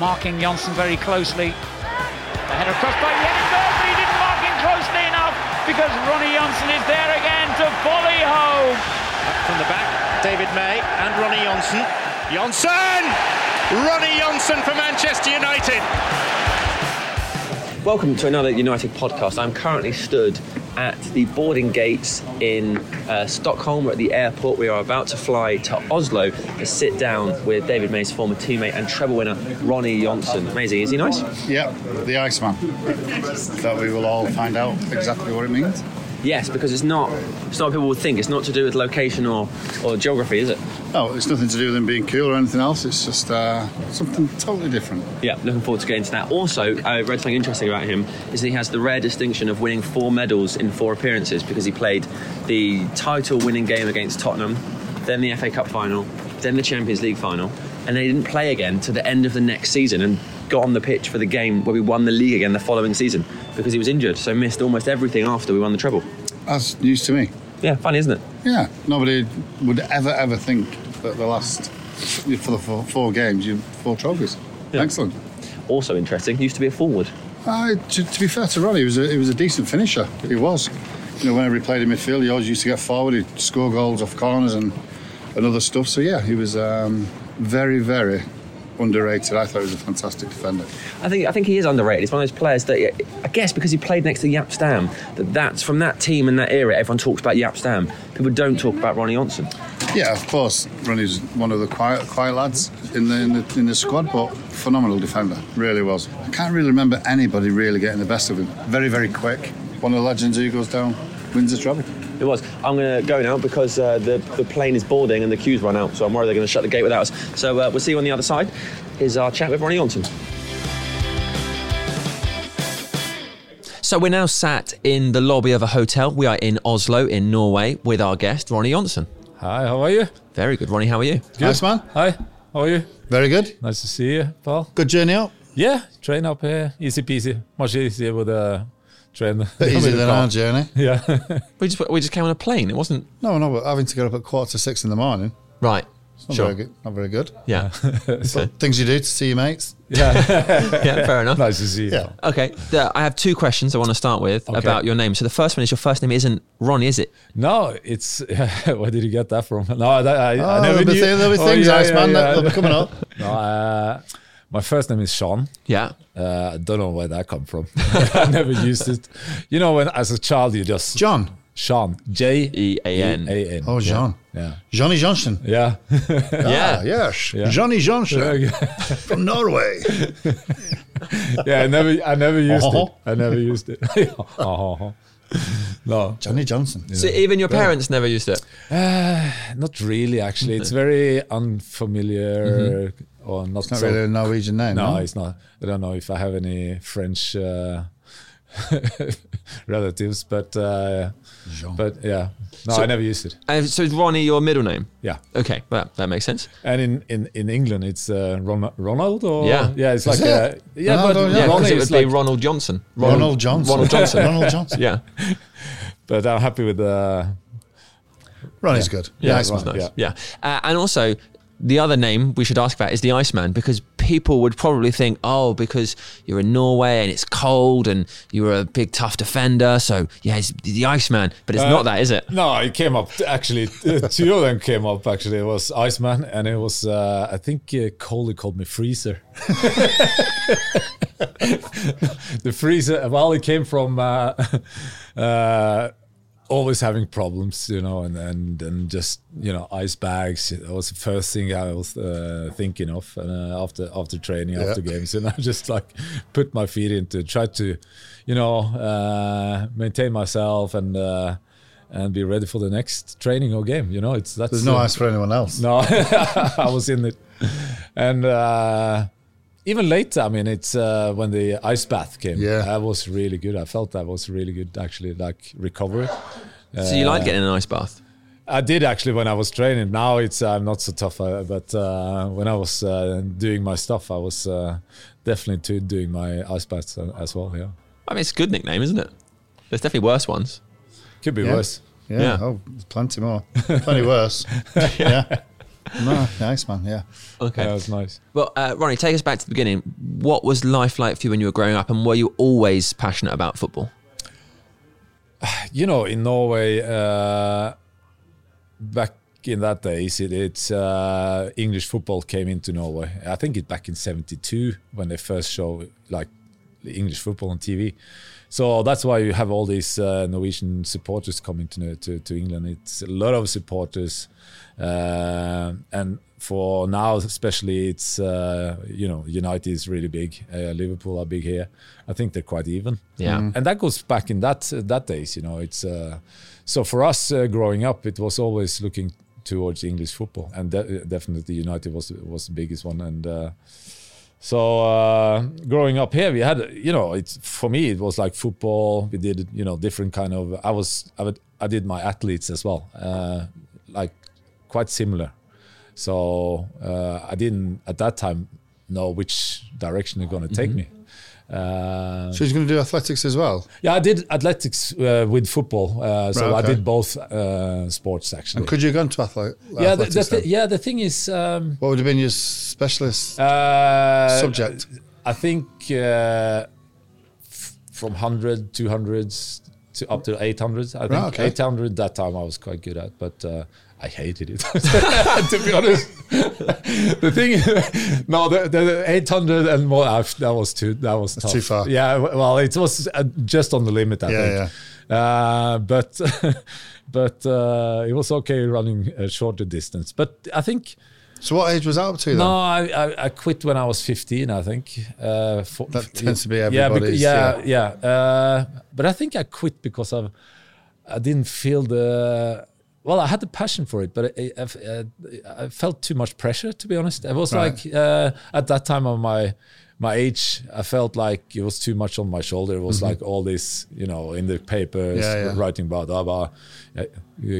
marking Johnsen very closely. The header crossed by Yenneberg, but he didn't mark him closely enough because Ronny Johnsen is there again to volley home. Up from the back, David May and Ronny Johnsen. Johnsen! Ronny Johnsen for Manchester United. Welcome to another United podcast. I'm currently stood at the boarding gates in uh, Stockholm. We're at the airport. We are about to fly to Oslo to sit down with David May's former teammate and treble winner Ronny Johnsen. Amazing, is he nice? Yep, the Iceman. that we will all find out exactly what it means. Yes, because it's not. It's not what people would think. It's not to do with location or, or geography, is it? Oh, it's nothing to do with them being cool or anything else. It's just uh, something totally different. Yeah, looking forward to getting to that. Also, I read something interesting about him is that he has the rare distinction of winning four medals in four appearances because he played the title-winning game against Tottenham, then the FA Cup final, then the Champions League final, and they didn't play again to the end of the next season and got on the pitch for the game where we won the league again the following season because he was injured, so missed almost everything after we won the treble. That's news to me. Yeah, funny, isn't it? Yeah, nobody would ever, ever think that the last, for the four, four games, you four trophies. Yeah. Excellent. Also interesting, used to be a forward. Uh, to, to be fair to Ronny, he was, a, he was a decent finisher. He was. You know, whenever he played in midfield, he always used to get forward. He'd score goals off corners and, and other stuff. So, yeah, he was um, very, very underrated. I thought he was a fantastic defender. I think I think he is underrated. He's one of those players that I guess because he played next to Jaap Stam, that that's from that team and that era. Everyone talks about Jaap Stam. People don't talk about Ronny Johnsen. Yeah, of course, Ronny's one of the quiet, quiet lads in the, in the in the squad, but phenomenal defender, really was. I can't really remember anybody really getting the best of him. Very, very quick. One of the legends who goes down, wins the trophy. It was. I'm going to go now because uh, the, the plane is boarding and the queue's run out, so I'm worried they're going to shut the gate without us. So uh, we'll see you on the other side. Is our chat with Ronny Johnsen. So we're now sat in the lobby of a hotel. We are in Oslo, in Norway, with our guest Ronny Johnsen. Hi, how are you? Very good, Ronny. How are you? Nice man. Hi, how are you? Very good. Nice to see you, Paul. Good journey out. Yeah, train up here, easy peasy. Much easier with a train. Bit easier than our journey. Yeah. We just we just came on a plane. It wasn't No, no, but having to get up at quarter to six in the morning. right. Not Sure. very good. Not very good. Yeah. So, Things you do to see your mates. yeah. yeah. Fair enough. nice to see you. Yeah. Okay, th- I have two questions I want to start with Okay. about your name. So the first one is your first name isn't Ron, is it? No, it's. where did you get that from? No, I, I, I Oh, never there'll be, knew. there'll be Oh, things, yeah, Iceman, yeah, that yeah. will be coming up. No, uh, my first name is Sean. Yeah. Uh, I don't know where that come from. I never used it. You know, when as a child you just John. Sean J E A N. A N. Oh, Jean. Yeah. Johnny Johnson. Yeah. Yeah. Ah, yes. Yeah. Johnny Johnson from Norway. yeah, I never, I never used Uh-huh. it. I never used it. Uh-huh. no, Johnny Johnson. So even your parents never used it. not really. Actually, it's very unfamiliar or not. It's not so, really a Norwegian name. no, No, it's not. I don't know if I have any French uh, relatives, but uh, Jean. but yeah, no, So- I never used it. Uh, so is Ronny your middle name? Yeah, Okay, well that makes sense. and in in in England, it's uh, Ron- Ronald or Yeah. yeah, it's Is like it? uh, yeah, Ronaldo, but yeah. Yeah, Ronny it would is be like, Ronald Johnson. Ronald Johnson. Ronald Johnson. Ronald Johnson. yeah. but I'm happy with the Ronny's good. Yeah, nice it's man. nice. Yeah. Uh, and also, the other name we should ask about is the Iceman because people would probably think, oh, because you're in Norway and it's cold and you're a big tough defender, so yeah, he's the Iceman. But it's Uh, not that, is it? No, it came up actually. uh, Two of them came up actually. It was Iceman and it was uh, I think uh, Coley called me Freezer. the freezer. Well, it came from uh, uh, always having problems, you know, and and and just you know ice bags. That was the first thing I was uh, thinking of and, uh, after after training, Yeah. after games, and I just like put my feet into try to, you know, uh, maintain myself and. Uh, and be ready for the next training or game. You know, it's that's There's no ice for anyone else. no, I was in it, and uh, even later. I mean, it's uh, when the ice bath came. Yeah. that was really good. I felt that was really good, actually, like recovery. So you like getting an ice bath? I did actually when I was training. Now it's uh, not so tough, uh, but uh, when I was uh, doing my stuff, I was uh, definitely too doing my ice baths uh, as well. Yeah, I mean, it's a good nickname, isn't it? There's definitely worse ones. could be Yeah. worse. Yeah. Yeah. Oh, there's plenty more. Plenty worse. yeah. No, nice man. Yeah. Okay. That was nice. Well, uh, Ronny, take us back to the beginning. What was life like for you when you were growing up, and were you always passionate about football? you know, in Norway, uh, back in that days, it, it's uh, English football came into Norway. I think it back in '72 when they first showed like English football on TV. So that's why you have all these uh, Norwegian supporters coming to, to to England. It's a lot of supporters, uh, and for now especially, it's uh, you know United is really big. Uh, Liverpool are big here. I think they're quite even. Yeah. Mhm. and that goes back in that that days. You know, it's uh, so for us uh, growing up, it was always looking towards English football, and de- definitely United was was the biggest one. And uh, so uh, growing up here, we had you know, it's for me it was like football. We did you know different kind of. I was I, would, I did my athletes as well, uh, like quite similar. So uh, I didn't at that time know which direction they're going to take me. Uh, So he's going to do athletics as well. yeah, I did athletics uh, with football, uh, so Right, I did both uh, sports actually. And could you have gone to athlete, yeah, the, athletics? the, then? thi- yeah. The thing is, um, what would have been your specialist uh, subject? I think uh, f- from 100, 200s to up to 800. I think Right, okay. 800 that time I was quite good at, but uh, I hated it to be honest. the thing, is no, the, the 800 and more uh, that was too that was tough. too far. Yeah, well, it was uh, just on the limit. I Yeah, think. Uh, but but uh, it was okay running a shorter distance. But I think. So what age was that up to then? No, I, I, I quit when I was 15, I think. Uh, for, That tends to be yeah, becau- everybody's, Yeah, yeah. Uh, but I think I quit because of I didn't feel the. Well, I had the passion for it, but I, I, felt too much pressure. To be honest, it was Right. like uh, at that time of my my age, I felt like it was too much on my shoulder. It was like all this, you know, in the papers. Yeah, yeah. writing about, blah, blah. Uh,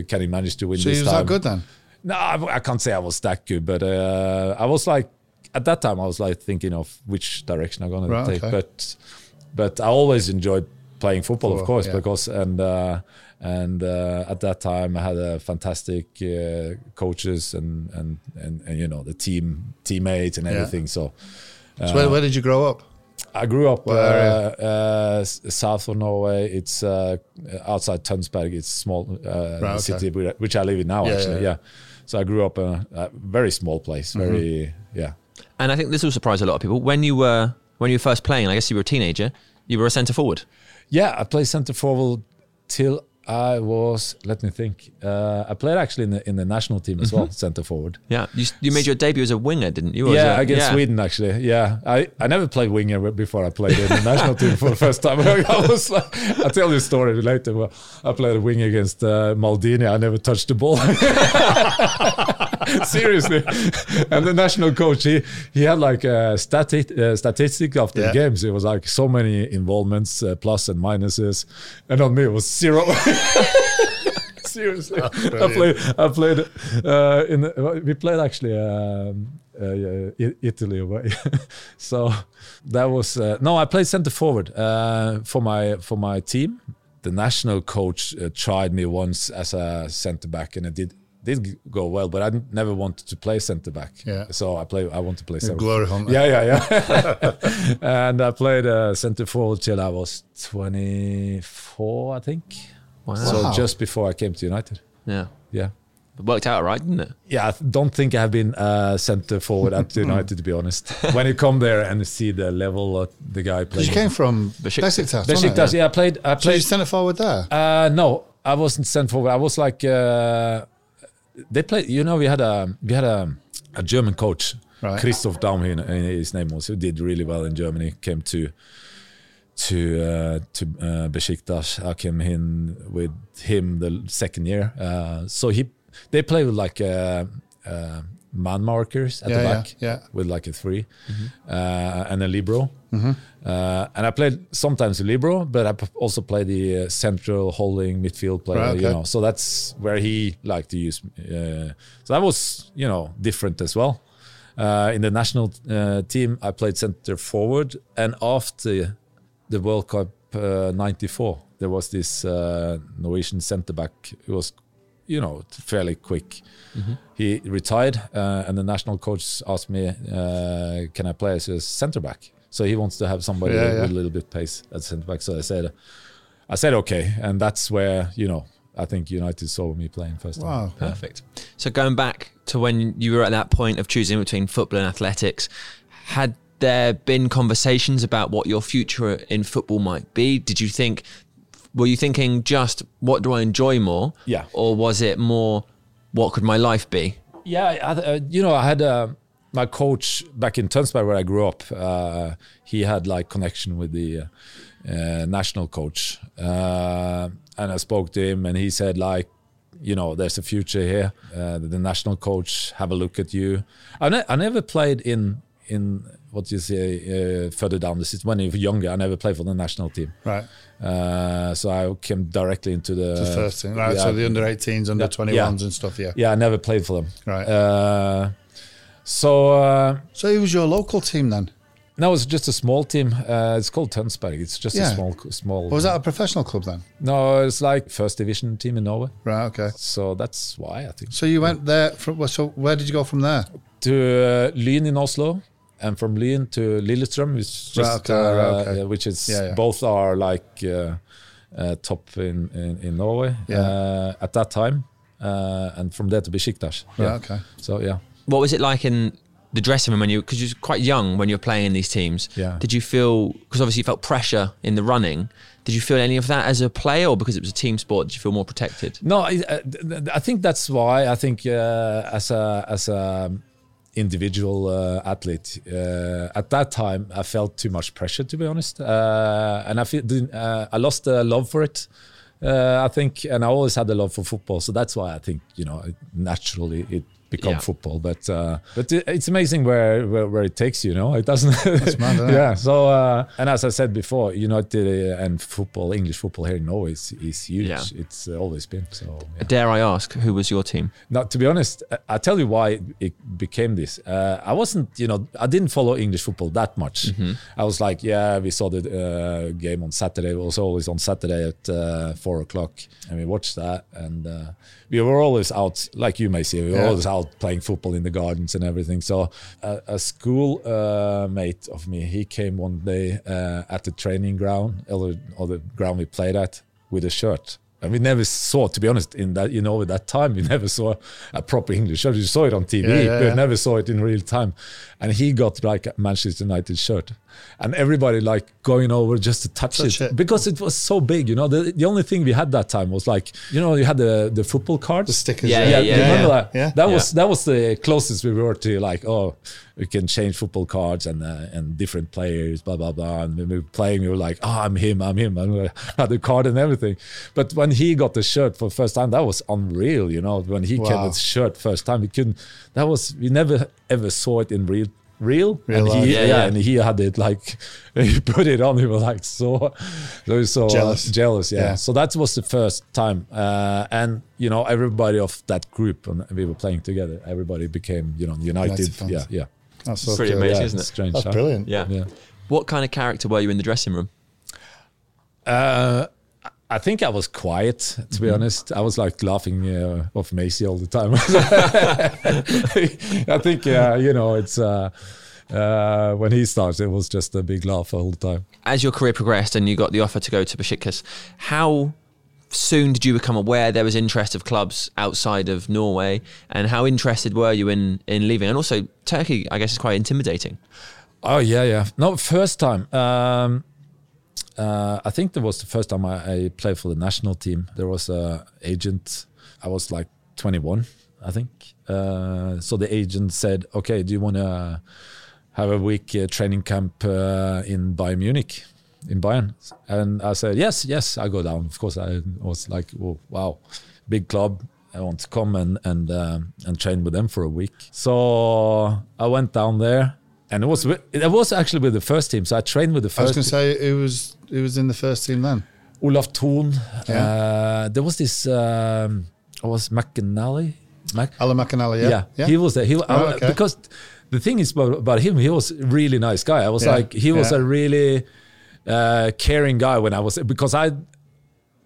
Can he manage to win So this he was time? that good then? No, I, I can't say I was that good, but uh, I was like at that time I was like thinking of which direction I'm gonna Right, take. okay. But but I always enjoyed playing football, of course, yeah. because and uh, and uh, at that time I had a fantastic uh, coaches and, and and and you know the team teammates and Yeah. everything. So So where, where did you grow up? I grew up uh, uh, south of Norway. It's uh, outside Tønsberg. It's a small uh, okay. city which I live in now. Yeah, actually, yeah, yeah, yeah. So I grew up in a, a very small place. Mm-hmm. Very yeah. And I think this will surprise a lot of people. When you were when you were first playing, I guess you were a teenager. You were a centre forward. Yeah, I played centre forward till I was. Let me think. Uh, I played actually in the in the national team as well, centre forward. Yeah, you, you made your debut as a winger, didn't you? Or Yeah, a- against Sweden actually. Yeah, I, I never played winger before I played in the national team for the first time. I was like, I'll tell you a story later. Well, I played a wing against uh, Maldini. I never touched the ball. Seriously, and the national coach he he had like a stati- uh, statistic after Yeah. the games. It was like so many involvements, uh, plus and minuses, and on me it was zero. Seriously, I played. I played uh, in. The, we played actually um, uh, yeah, Italy away. so that was uh, no. I played centre forward uh, for my for my team. The national coach uh, tried me once as a centre back, and it did did go well. But I never wanted to play centre back. Yeah. So I play. I want to play centre. glory hunter. Yeah, yeah, yeah. and I played uh, centre forward till I was twenty four, I think. Wow. So just before I came to United. yeah, Yeah. it worked out right, didn't it? Yeah, I don't think I've been uh, centre forward at United, to be honest. When you come there and see the level of the guy Because playing. you came from Besiktas. Besiktas, Besiktas, it? yeah, I played. I So played. centre forward there? Uh, no, I wasn't centre forward. I was like, uh, they played. You know, we had a we had a, a German coach, Right. Christoph Daum, he- his name was, who did really well in Germany. Came to to uh, to uh, Besiktas. I came in with him the second year. Uh, so he they play with like uh, uh, man markers at Yeah, the back yeah. with like a 3 uh, and a libero. Uh, and I played sometimes a libero, but I p- also play the uh, central holding midfield player. Right, You know, so that's where he liked to use. Uh, so that was you know different as well. Uh, in the national uh, team, I played center forward, and after the World Cup uh, '94, there was this uh, Norwegian centre back who was you know, fairly quick. He retired, uh, and the national coach asked me, uh, "Can I play as a centre back?" So he wants to have somebody Yeah, with a little bit of pace at centre back. So I said, I said okay, and that's where you know I think United saw me playing first time. Wow. Perfect. So going back to when you were at that point of choosing between football and athletics, had there been conversations about what your future in football might be? Did you think were you thinking just what do I enjoy more? Yeah. Or was it more what could my life be? Yeah, I, uh, you know, I had uh, my coach back in Tønsberg where I grew up. Uh, he had like connection with the uh, uh, national coach, uh, and I spoke to him, and he said like, you know, there's a future here. Uh, the national coach have a look at you. I, ne- I never played in in what do you say uh, further down the system when you were younger. I never played for the national team. Right. Uh, so I came directly into the, The first thing. Right. yeah. So the under 18s, under Yeah. 21s and stuff. Yeah. Yeah, I never played for them. Right. Uh, so uh, So it was your local team then? no, it's just a small team. Uh, it's called Tønsberg. It's just Yeah. a small, small. Or was that a professional club then? No, it's like first division team in Norway. Right. Okay. So that's why I think So you went there. From, so where did you go from there? to uh, Lyn in Oslo, and from Lyn to Lillestrøm, which is Right, just okay, uh, right, okay. which is Yeah, yeah. both are like uh, uh, top in in, in Norway Yeah. uh, at that time, uh, and from there to Besiktas. Right. Okay. So yeah. What was it like in the dressing room when you because you're quite young when you're playing in these teams? Yeah. Did you feel because obviously you felt pressure in the running? Did you feel any of that as a player, or because it was a team sport, did you feel more protected? No, I, uh, th- th- I think that's why I think uh, as a as a individual uh, athlete. Uh, at that time I felt too much pressure to be honest, uh, and I feel uh, I lost the love for it. Uh, I think, and I always had the love for football, so that's why I think you know naturally it become Yeah. football. But uh, but it's amazing where, where where it takes you. You know, it doesn't. mad, isn't it? yeah. So uh, and as I said before, United uh, and football, English football here in Norway is, is huge. Yeah. It's uh, always been so. yeah. Dare I ask, who was your team? Now, to be honest, I- I tell you why it became this. Uh, I wasn't, you know, I didn't follow English football that much. I was like, yeah, we saw the uh, game on Saturday. It was always on Saturday at uh, four o'clock, and we watched that. And uh, we were always out, like you may see, we were Yeah. always out playing football in the gardens and everything. So uh, a school uh, mate of me, he came one day uh, at the training ground, or the, or the ground we played at, with a shirt. And we never saw, to be honest, in that you know, at that time, we never saw a proper English shirt. You saw it on TV, Yeah, yeah, but yeah. never saw it in real time. And he got like a Manchester United shirt, and everybody like going over just to touch, Touch it, it. because it was so big. You know, the, the only thing we had that time was like, you know, you had the the football cards, The stickers. Yeah, yeah, yeah, you remember yeah. that? Yeah. That Yeah. was that was the closest we were to like, oh, we can change football cards and uh, and different players, blah blah blah. And when we were playing, we were like, oh, I'm him, I'm him, and we had the card and everything. But when he got the shirt for the first time, that was unreal. You know, when he came Wow. with the shirt first time, we couldn't. That was we never ever saw it in real. Real, Real and he, Yeah, yeah, yeah. and he had it like he put it on. He was like so, he was so uh, Jealous. jealous, yeah. Yeah. So that was the first time, uh, and you know everybody of that group, and we were playing together. Everybody became you know United. United fans. yeah, yeah, That's so Pretty cool. amazing, yeah. isn't it? Strange. That's huh? brilliant. Yeah. Yeah. What kind of character were you in the dressing room? Uh, I think I was quiet, to be honest. I was like laughing uh, off Macy all the time. I think, uh, you know, it's uh, uh, when he starts, it was just a big laugh all the time. As your career progressed and you got the offer to go to Besiktas, how soon did you become aware there was interest of clubs outside of Norway, and how interested were you in in leaving? And also, Turkey, I guess, is quite intimidating. Oh yeah, yeah. No, first time. Um, uh, I think that was the first time I, I played for the national team. There was a agent. I was like 21, I think. Uh, so the agent said, "Okay, do you want to have a week uh, training camp uh, in Bayern Munich, in Bayern?" And I said, "Yes, yes, I go down." Of course, I was like, oh, "Wow, big club." I want to come and and um, and train with them for a week. So I went down there, and it was with, it was actually with the first team. So I trained with the first. I was going to say it was it was in the first team then. Olaf Thon. Yeah. Uh, there was this. Um, was McInally? Mac- Alan McInally, yeah. yeah, he was there. He Oh, okay. because the thing is about, about him, he was a really nice guy. I was Yeah, like, he was yeah. a really uh, caring guy when I was because I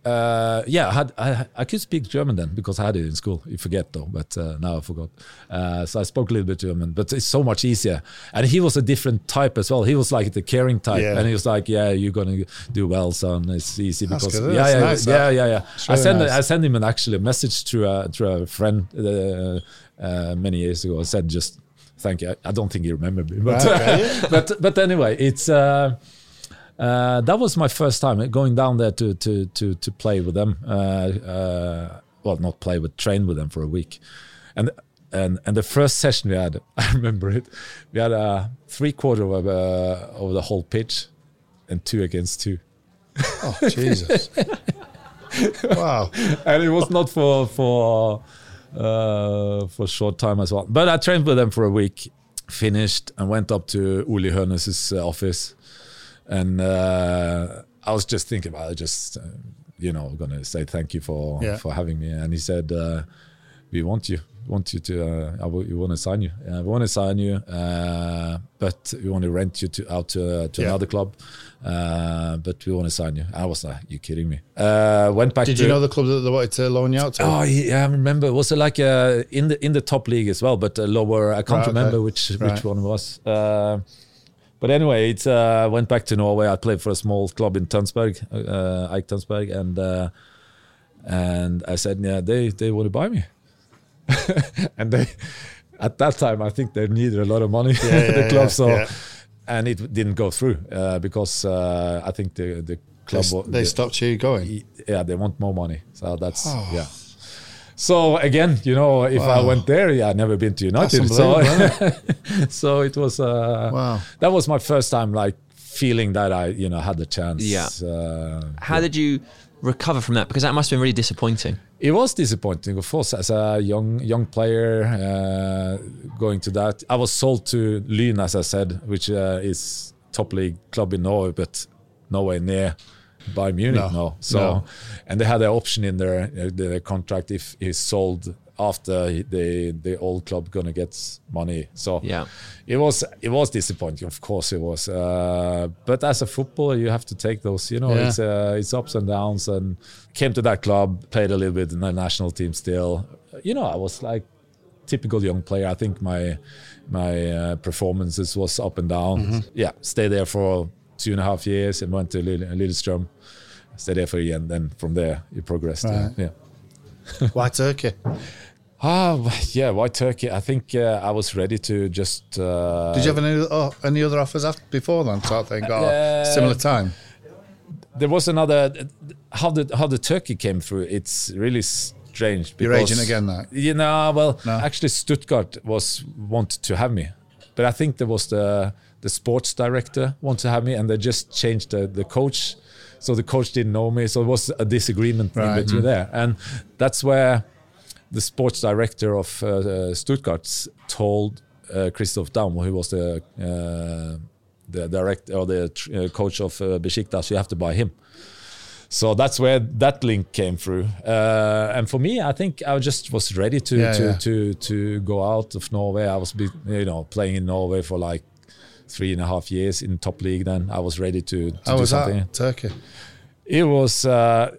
uh, yeah, I, had, I, I could speak German then because I had it in school. You forget though, but uh, now I forgot. Uh, so I spoke a little bit German, but it's so much easier. And he was a different type as well. He was like the caring type, Yeah. and he was like, "Yeah, you're gonna do well, son. It's easy because yeah, That's yeah, nice, yeah, yeah, yeah. It's I really sent nice. I sent him an actually a message through a through a friend uh, uh, many years ago. I said just thank you. I, I don't think he remembered me, but okay. but but anyway, it's. Uh, uh, that was my first time going down there to to to to play with them. Uh, uh, well, not play, but train with them for a week. And and and the first session we had, I remember it. We had a three quarter of uh, of the whole pitch, and two against two. Oh, Jesus. wow. and it was not for for uh, for short time as well. But I trained with them for a week, finished, and went up to Uli uh, office, and uh, I was just thinking about it, just uh, you know, gonna say thank you for Yeah. for having me. And he said, uh, "We want you." Want you to? Uh, I w- we want to sign you. Uh, we want to sign you, uh, but we want to rent you to out to, to Yeah. another club. Uh, but we want to sign you. I was like, "You kidding me?" Uh, went back. Did to, you know the club that they wanted to loan you out to? Oh yeah, I remember. Was it like uh, in the in the top league as well, but uh, lower? I can't Right, okay. remember which Right. which one it was. But anyway, it uh, went back to Norway. I played for a small club in Tønsberg, uh, Eik Tønsberg, and uh, and I said, yeah, they they want to buy me, and they at that time I think they needed a lot of money, the yeah, club. yeah, so yeah. and it didn't go through uh, because uh, I think the the club wa- they the- stopped you going. yeah, they want more money. So that's Oh. yeah. So again, you know, if I went there, yeah, I'd never been to United. So, so it was. Uh, Wow. That was my first time, like feeling that I, you know, had the chance. Yeah. Uh, How did you recover from that? Because that must have been really disappointing. it was disappointing, of course, as a young young player uh, going to that. I was sold to Lyn, as I said, which uh, is top league club in Norway, but nowhere near Bayern Munich No, now. So, no. and they had an option in their uh, their contract if he's sold after the the old club gonna get money. So Yeah. it was it was disappointing. Of course, it was. Uh, but as a footballer, you have to take those. You know, Yeah. it's uh, it's ups and downs. And came to that club, played a little bit in the national team. Still, you know, I was like typical young player. I think my my uh, performances was up and down. Mm-hmm. Yeah, stay there for two and a half years and went to Lille- Lillestrøm. Stayed there for a year, and then from there you progressed. Right. yeah. Why Turkey? Ah, yeah. Why Turkey? I think uh, I was ready to just. Uh, Did you have any, oh, any other offers after, before then, sort of thing? Or Uh, similar time? there was another how the how the turkey came through it's really strange Your because- agent again, now. you know well No. actually stuttgart was wanted to have me but i think there was the the sports director wanted to have me and they just changed the, the coach so the coach didn't know me so it was a disagreement Right. between there and that's where the sports director of uh, Stuttgart told uh, Christoph Daum, who was the uh, the director or the tr- uh, coach of uh, Besiktas, you have to buy him. So that's where that link came through. Uh, and for me, I think I just was ready to Yeah, to, yeah. to to go out of Norway. I was, be, you know, playing in Norway for like three and a half years in top league. Then I was ready to, to How do was something. that? Turkey. It was uh,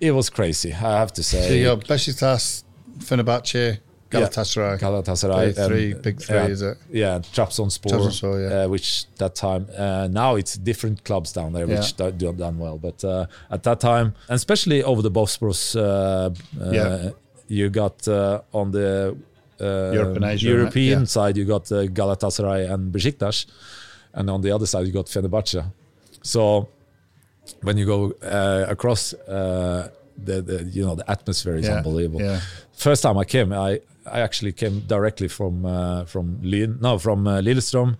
it was crazy. I have to say. So you got Besiktas, Fenerbahce, Galatasaray. Galatasaray. Three- three and, big three, yeah, is it? Yeah, Trabzonspor. Trabzonspor, yeah. Uh, which that time, uh, now it's different clubs down there which Yeah. do done well. But uh, at that time, and especially over the Bosporus, uh, uh, Yeah. you got uh, on the uh, Asia, European right? Side, you got uh, Galatasaray and Besiktas, and on the other side, you got Fenerbahce. So when you go uh, across, uh, the, the you know the atmosphere is Yeah, unbelievable yeah. first time I came, I, I actually came directly from uh, from Lille, no from uh, Lillestrøm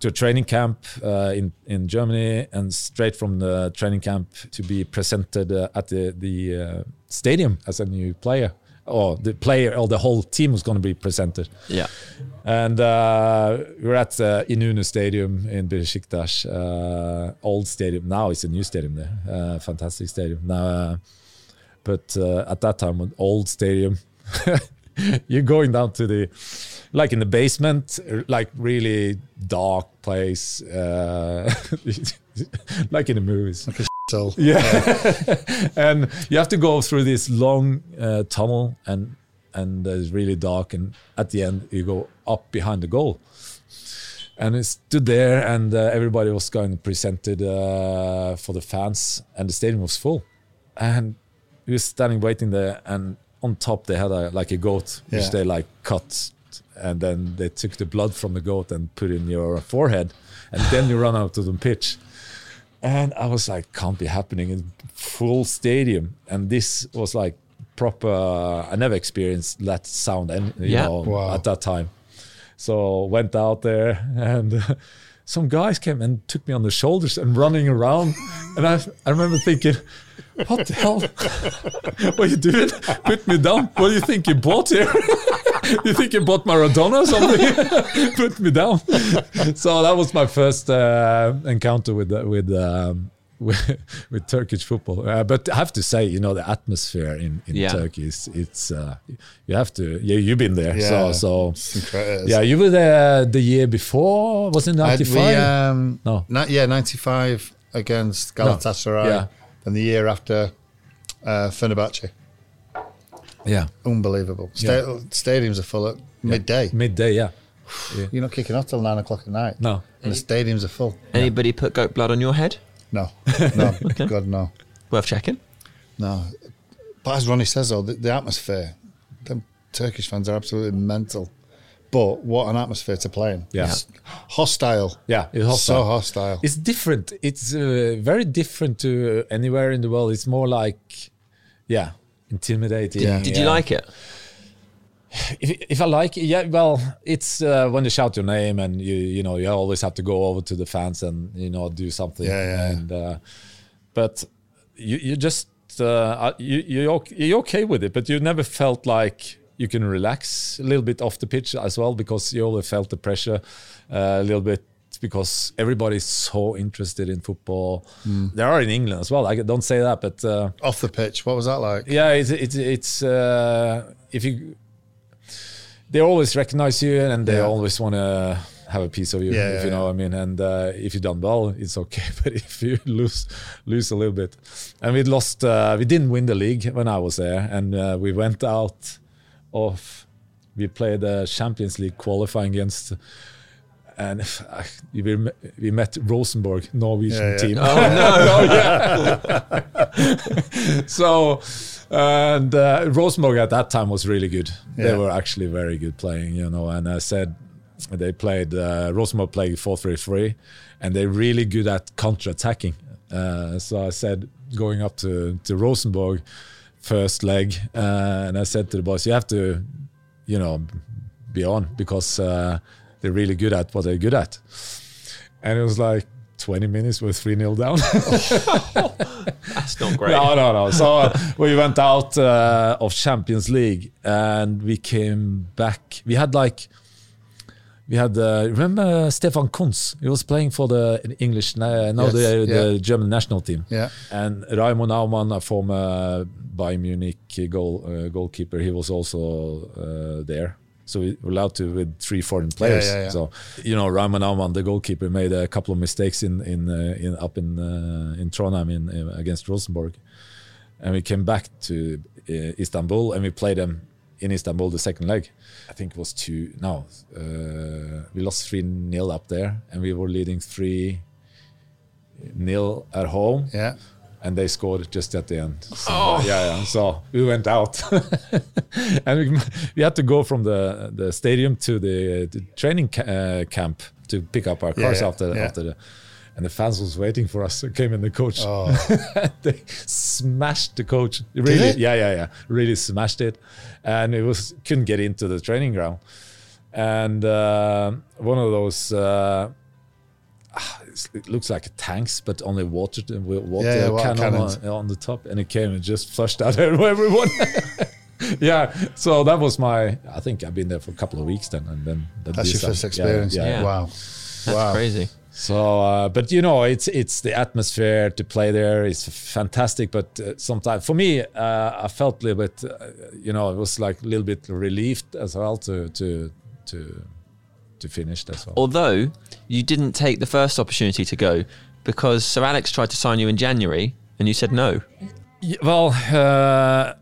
to a training camp uh, in in Germany, and straight from the training camp to be presented uh, at the the uh, stadium as a new player. Or the player, or the whole team was going to be presented. Yeah. And uh, we're at uh, Inonu Stadium in Besiktas, uh, old stadium. Now it's a new stadium there, uh, fantastic stadium. Now, uh, but uh, at that time, an old stadium, you're going down to the, like in the basement, like really dark place, uh, like in the movies. Yeah, and you have to go through this long uh, tunnel, and and it's really dark. And at the end, you go up behind the goal, and it stood there, and uh, everybody was going presented uh, for the fans, and the stadium was full, and we were standing waiting there, and on top they had a like a goat, which they like cut, and then they took the blood from the goat and put in your forehead, and then you run out to the pitch. And I was like, can't be happening in full stadium. And this was like proper. I never experienced that sound, and you Yeah. know, Wow. at that time. So went out there, and uh, some guys came and took me on the shoulders and running around. and I, I remember thinking, what the hell? what are you doing? Put me down. What do you think you bought here? you think you bought Maradona or something? Put me down. so that was my first uh, encounter with the- with. Um, with, with Turkish football, uh, but I have to say, you know, the atmosphere in, in Yeah. Turkey is it's uh, you have to yeah you've been there Yeah. so so It's incredible. yeah you were there the year before was it 95 um, No. ni- yeah, 95 against Galatasaray. Yeah. And the year after, uh, Fenerbahce. Yeah Unbelievable. Sta- Stadiums are full at midday. midday yeah You're not kicking off till nine o'clock at night. no And the stadiums are full. Anybody put goat blood on your head? No. No. God, no. Worth checking. No. But as Ronny says, though, the, the atmosphere, them Turkish fans are absolutely mental. But what an atmosphere to play in. Yeah. It's hostile. yeah it's hostile. So hostile. it's different it's uh, very different to anywhere in the world it's more like yeah intimidating Yeah. Did you like it? if, if I like it, yeah, well, it's uh, when they shout your name and you you know you always have to go over to the fans and you know do something. Yeah, yeah, yeah. And uh, but you you just uh, uh, you you're ok- you're okay with it, but you never felt like you can relax a little bit off the pitch as well because you always felt the pressure uh, a little bit because everybody's so interested in football. Mm. They are in England as well. I don't say that, but. Uh, Off the pitch, what was that like? yeah, it's it's it's uh, if you they always recognize you and they Yeah. always want to have a piece of you, Yeah, if yeah, you know what I mean. And uh, if you done well, it's okay. But if you lose lose a little bit, and we lost, uh, we didn't win the league when I was there, and uh, we went out of. We played the Champions League qualifying against. And uh, we, we met Rosenborg, Norwegian Yeah, yeah. team. Oh no! so and uh, Rosenborg at that time was really good. They were actually very good playing, you know. And I said they played uh, Rosenborg played four three three, and they're really good at counter attacking. Uh, so I said going up to to Rosenborg first leg, uh, and I said to the boys, you have to, you know, be on because uh, they're really good at what they're good at. And it was like 20 minutes, we're 3 0 down. That's not great. No, no, no. So uh, we went out uh, of Champions League and we came back. We had like, we had, uh, remember Stefan Kuntz? He was playing for the English, uh, no, Yes, the, the. German national team. Yeah. And Raimond Aumann, a former Bayern Munich goal, uh, goalkeeper, he was also uh, there. So we were allowed to with three foreign players. yeah, yeah. So you know, Raimond Aumann, the goalkeeper, made a couple of mistakes in in, uh, in up in uh, in Trondheim in, in against Rosenborg, and we came back to uh, Istanbul and we played them in Istanbul the second leg. I think it was two. No, uh, we lost three nil up there, and we were leading three nil at home Yeah. And they scored just at the end. So, yeah, yeah. So we went out, and we, we had to go from the the stadium to the, the training ca- uh, camp to pick up our cars yeah, after yeah. after the. And the fans was waiting for us. Came in the coach. Oh. they smashed the coach. Really, it? yeah, yeah, yeah. Really smashed it, and it was couldn't get into the training ground. And uh, one of those. Uh, it's- it looks like tanks, but only water water Yeah, yeah, water cannon on, on the top, and it came and just flushed out everyone. yeah, so that was my. I think I've been there for a couple of weeks then, and then that That's your first time- experience. Yeah, yeah. Yeah. Wow. That's wow. crazy. So, uh, but you know, it's it's the atmosphere to play there is fantastic. But uh, sometimes, for me, uh, I felt a little bit, uh, you know, it was like a little bit relieved as well to to to to finish as well. Although you didn't take the first opportunity to go because Sir Alex tried to sign you in January and you said no. Yeah, well, uh,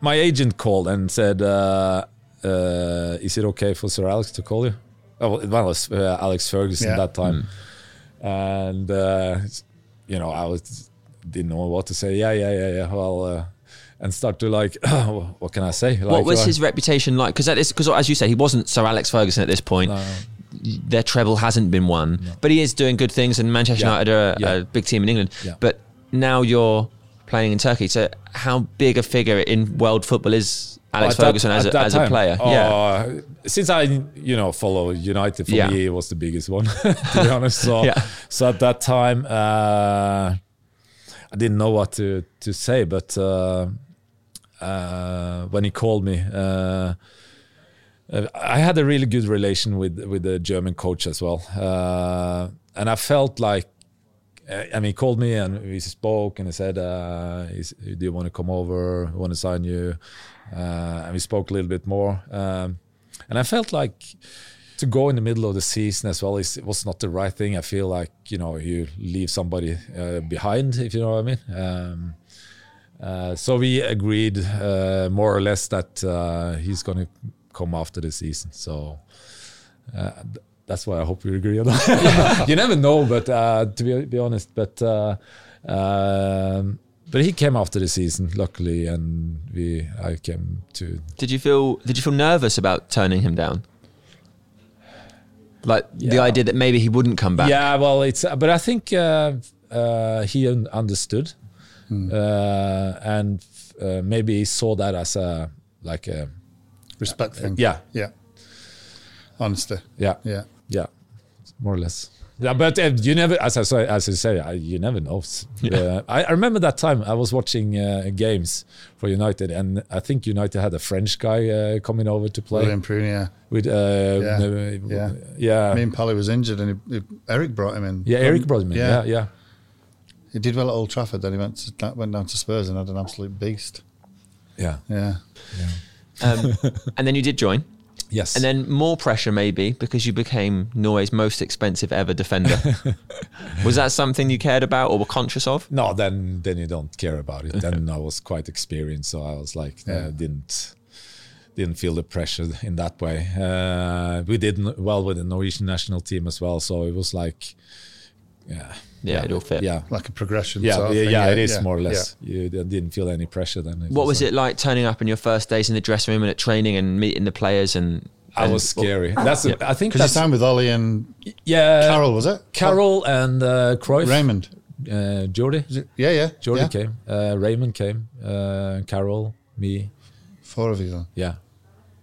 my agent called and said, uh, uh, "Is it okay for Sir Alex to call you?" Oh, well, it was uh, Alex Ferguson Yeah. that time, and uh, you know, I was didn't know what to say. Yeah, yeah, yeah, yeah. Well, uh, and start to like, what can I say? Like, what was uh, his reputation like? Because because as you said, he wasn't Sir Alex Ferguson at this point. Their treble hasn't been won, but he is doing good things, and Manchester Yeah. United are a, Yeah. a big team in England. Yeah. But now you're playing in Turkey, so how big a figure in world football is Alex At that- Ferguson as, a, as a player? yeah, Uh, since I, you know, follow United, for Yeah. me, it was the biggest one, to be honest. So, Yeah. so at that time, uh, I didn't know what to, to say, but uh, uh, when he called me, uh, uh, I had a really good relation with with the German coach as well, uh, and I felt like. uh, I mean, he called me and we spoke, and he said, uh, "Do you want to come over? I want to sign you?" Uh, and we spoke a little bit more, um, and I felt like to go in the middle of the season as well is it was not the right thing. I feel like you know you leave somebody uh, behind, if you know what I mean. Um, uh, so we agreed uh, more or less that uh, he's going to come after the season. So uh, th- that's why I hope we agree on that. you never know, but uh, to be, be honest, but uh, um, but he came after the season, luckily, and we I came to Did you feel Did you feel nervous about turning him down? Like the idea that maybe he wouldn't come back. Yeah, well, it's but I think uh, uh, he un- understood, uh, and uh, maybe he saw that as a like a Respect thing. yeah, Yeah. Honesty. yeah, Yeah. yeah, more or less. Yeah, but uh, you never, as I say, as I say, I, you never know. Uh, I, I remember that time I was watching uh, games for United, and I think United had a French guy uh, coming over to play William Prunier. with, uh, Yeah, uh, yeah. yeah, Me and Pally was injured, and he, he- Eric brought him in. yeah. Eric brought him in. Yeah. Yeah, yeah. He did well at Old Trafford. Then he went to, went down to Spurs and had an absolute beast. yeah. Yeah. Um, and then you did join. Yes. And then more pressure, maybe, because you became Norway's most expensive ever defender. was that something you cared about or were conscious of? No, then then you don't care about it. Then I was quite experienced, so I was like, uh, didn't didn't feel the pressure in that way. Uh, we did well with the Norwegian national team as well, so it was like, yeah, Yeah, it all fit. yeah, Like a progression. yeah, sort of yeah, thing. yeah, It is yeah, more or yeah. less. You d- didn't feel any pressure then. What was like- it like turning up in your first days in the dressing room and at training and meeting the players? And, I was scary. That's Yeah. I think Because you that's signed with Ole and yeah. Karel, was it? Karel and uh, Cruyff, Raymond. uh, Jordi, Is it- Yeah, yeah. Jordi yeah. came, uh, Raymond came, uh, Karel, me, Four of you then. yeah.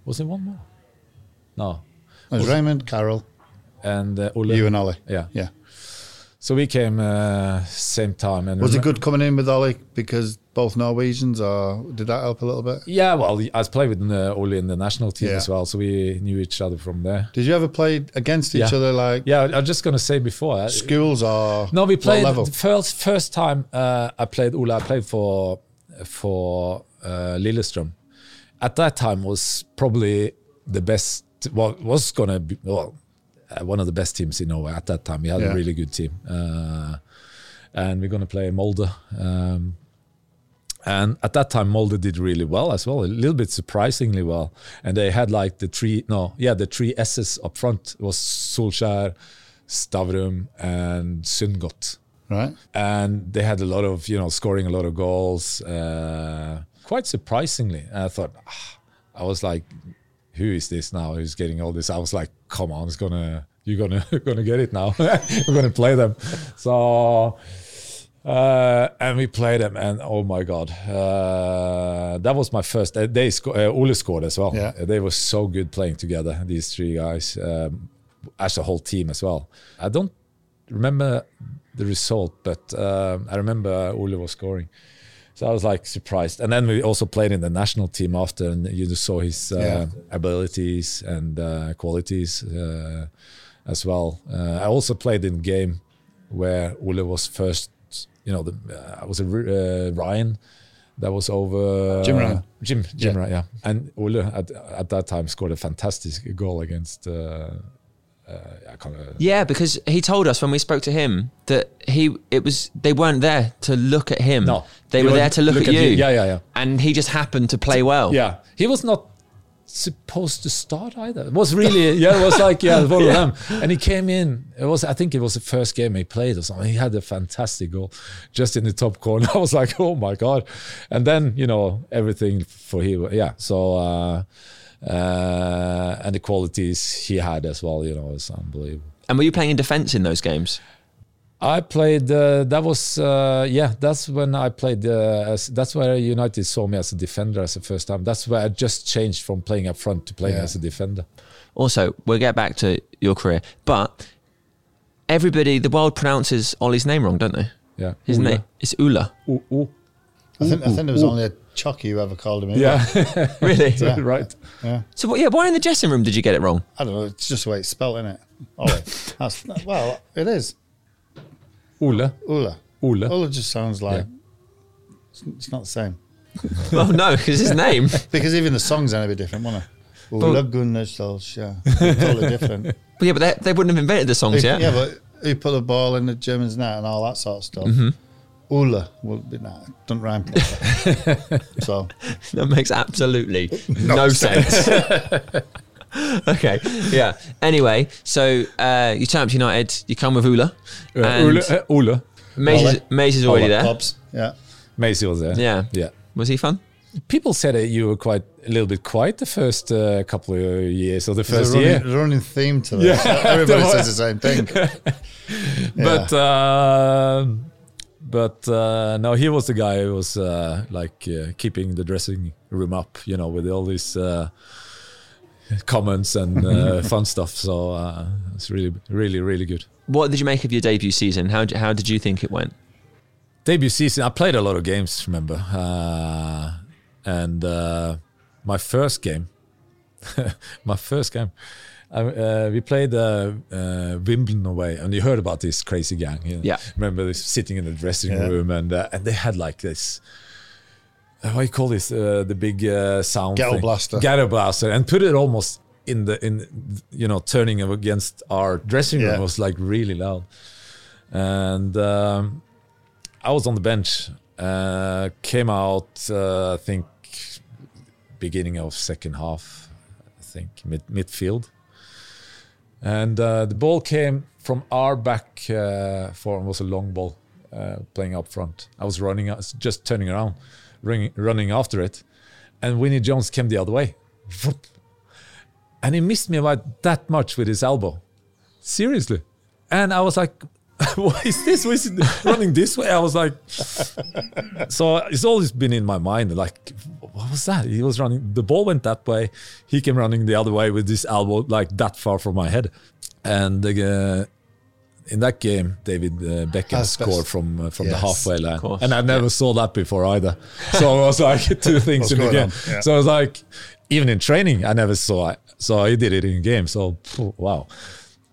Was there one more? No, It was Raymond, Karel, and uh, Ole. you and Ole. Yeah. Yeah. So we came uh, same time. And Was it good coming in with Ole because both Norwegians, or did that help a little bit? Yeah, well, I played with uh, Ole in the national team Yeah. as well, so we knew each other from there. Did you ever play against each Yeah. other like Yeah, I was just gonna say before. uh, schools or No, we played first first time uh, I played Ole. I played for for uh, Lillestrøm. At that time was probably the best. Well, was gonna be well one of the best teams in Norway at that time. We had Yeah. a really good team, uh, and we're gonna play Molde. Um, and at that time, Molde did really well as well, a little bit surprisingly well. And they had like the three, no, yeah, the three S's up front was Solskjær, Stavrum, and Sundgot right? and they had a lot of you know scoring a lot of goals uh, quite surprisingly and i thought ah, i was like who is this now who's getting all this i was like come on it's gonna you're gonna gonna get it now we're gonna play them so uh, and we played them, and oh my god, uh, that was my first. Uh, they sco- uh, Ole scored as well. Yeah. They were so good playing together. These three guys, um, as a whole team as well. I don't remember the result, but um I remember Ole was scoring. So I was like surprised. And then we also played in the national team after, and you just saw his uh, Yeah. abilities and uh, qualities uh, as well. Uh, I also played in game where Ole was first. You know, the, uh, was a uh, Ryan that was over Jim Ryan. Jim Jim Yeah. Ryan, yeah. And Ole at, at that time scored a fantastic goal against uh, I can't. Uh, Yeah, because he told us when we spoke to him that he it was they weren't there to look at him. No. they He were there to look, look at, at you. Yeah, yeah, yeah. And he just happened to play well. Yeah, he was not supposed to start either. It was really yeah, it was like yeah, one of them. And he came in. It was I think it was the first game he played or something. He had a fantastic goal just in the top corner. I was like, oh my god! And then you know everything for him. Yeah, so. uh uh, and the qualities he had as well, you know, is unbelievable. And were you playing in defence in those games? I played. Uh, that was uh, yeah. That's when I played. Uh, as, that's where United saw me as a defender as the first time. That's where I just changed from playing up front to playing Yeah. as a defender. Also, we'll get back to your career, but everybody, the world pronounces Ollie's name wrong, don't they? Yeah, His Ula. name is Ula. Ooh, ooh. I think, I think there was only a Chucky who ever called him. Yeah, Really? Yeah. right. yeah. So, yeah, why in the dressing room did you get it wrong? I don't know. It's just the way it's spelled, isn't it? Ollie. Oh, that's, well, it is. Ole. Ula. Ole. Ula just sounds like Yeah. it's, it's not the same. well, no, because his name. Because even the songs are a bit different, won't it? Ula Gunnar Solskjaer. Totally different. Well, yeah, but they, they wouldn't have invented the songs Who- yet. Yeah, but who put the ball in the German's net and all that sort of stuff? Mm-hmm. Ula would be nah, don't rhyme so That makes absolutely no, sense. okay, yeah. Anyway, so uh, you turn up to United, you come with Ula. Uh, and Ole. Uh, Ole. Macy's, Ole. Macy's already all there. Pubs. Yeah. Macy was there. Yeah. yeah. Was he fun? People said that you were quite a little bit quiet the first uh, couple of years or the There's first a running, year. running theme to this. Yeah. Everybody says the same thing. But uh, but uh, no, he was the guy who was uh, like uh, keeping the dressing room up, you know, with all these uh, comments and uh, fun stuff. So uh, it's really, really, really good. What did you make of your debut season? How, how did you think it went? Debut season, I played a lot of games, remember, uh, and uh, my first game, my first game. I, uh, we played uh, uh, Wimbledon away, and you heard about this crazy gang. You know? Yeah. remember this sitting in the dressing Yeah. room, and uh, and they had like this. Uh, what do you call this? Uh, the big uh, sound Ghetto thing. blaster. Ghetto blaster, and put it almost in the in you know turning against our dressing room Yeah. was like really loud, and um, I was on the bench. Uh, came out, uh, I think, beginning of second half. I think mid midfield, and uh, the ball came from our back uh, form. Was a long ball uh, playing up front. I was running, was just turning around, running, running after it, and Vinnie Jones came the other way, and he missed me about that much with his elbow. Seriously, and I was like. what is this? Why is it running this way? I was like, so it's always been in my mind. Like, what was that? He was running. The ball went that way. He came running the other way with his elbow like that far from my head. And uh, in that game, David uh, Beckham That's scored best. from uh, from the halfway line, and I never saw that before either. So it was like two things in the game. Yeah. So I was like, even in training, I never saw it. So he did it in game. So phew, wow.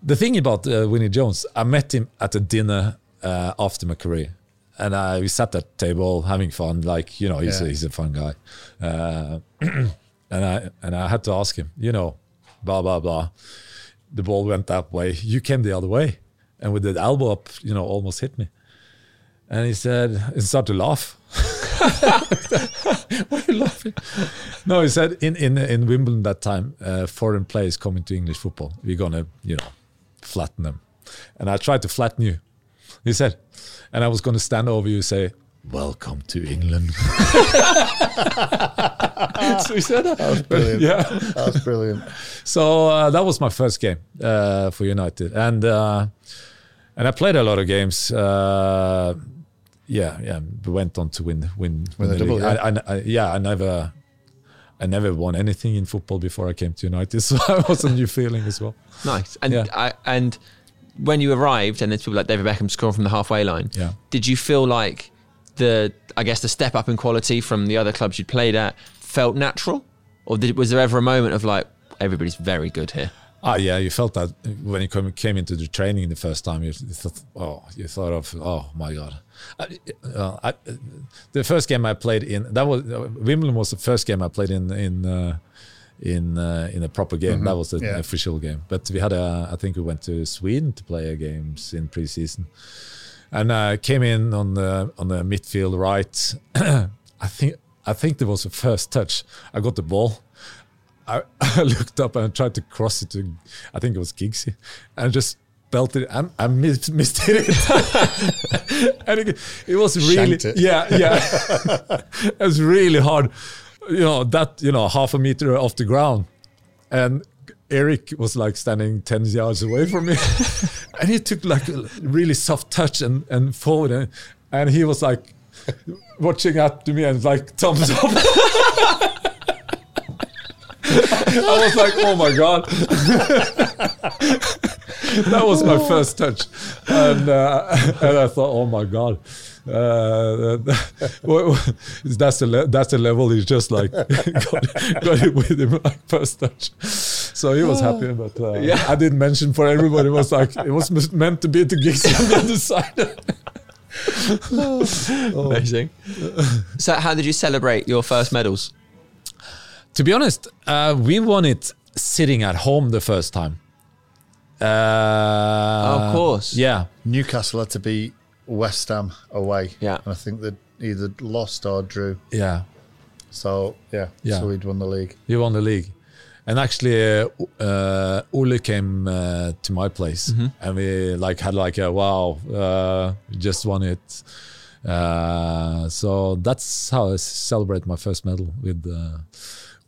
The thing about uh, Vinnie Jones, I met him at a dinner uh, after my career, and I we sat at table having fun. Like you know, he's a, he's a fun guy, uh, and I and I had to ask him, you know, blah blah blah. The ball went that way. You came the other way, and with the elbow up, you know, almost hit me. And he said, and started to laugh. Why are you laughing? No, he said in in in Wimbledon that time, uh, foreign players coming to English football, we're gonna you know flatten them, and I tried to flatten you. He said, and I was gonna stand over you and say, "Welcome to England." so he said that. was brilliant. yeah. That was brilliant. So uh, that was my first game uh, for United, and uh, and I played a lot of games. Uh, yeah, yeah, we went on to win win, Win the double, league. I, I, I, yeah, I never. I never won anything in football before I came to United, so it was a new feeling as well. Nice. And Yeah. I, and when you arrived, and there's people like David Beckham scoring from the halfway line. Yeah. Did you feel like the I guess the step up in quality from the other clubs you'd played at felt natural, or did, was there ever a moment of like everybody's very good here? Ah, yeah, you felt that when you come, came into the training the first time. You thought, oh, you thought of, oh my god. I, uh, I, the first game I played in that was uh, Wimbledon was the first game I played in in uh, in uh, in a proper game. That was the Yeah. official game. But we had a, I think we went to Sweden to play a games in preseason, and uh, came in on the on the midfield right. I think I think there was a first touch. I got the ball. I, I looked up and tried to cross it to, I think it was Giggsy, and just belted it and I missed, missed it. and it, it was really, it. yeah, yeah. it was really hard. You know, that, you know, half a meter off the ground. And Eric was like standing 10 yards away from me. and he took like a really soft touch and, and forward. And, and he was like watching up to me and like thumbs up. I was like, oh my god, that was my first touch, and uh, and I thought, oh my god, uh, that's the le- that's the level. He's just like got, got it with him like first touch, so he was happy. But uh, I didn't mention for everybody. It was like it was meant to be to Giggs on the other side. Amazing. so, how did you celebrate your first medals? To be honest, uh, we won it sitting at home the first time. Uh, of course. Yeah. Newcastle had to beat West Ham away. Yeah. And I think they either lost or drew. Yeah. So, yeah. Yeah. So we'd won the league. You won the league. And actually, uh, uh, Ole came uh, to my place, and we like had like a wow, uh, just won it. Uh, so that's how I celebrate my first medal with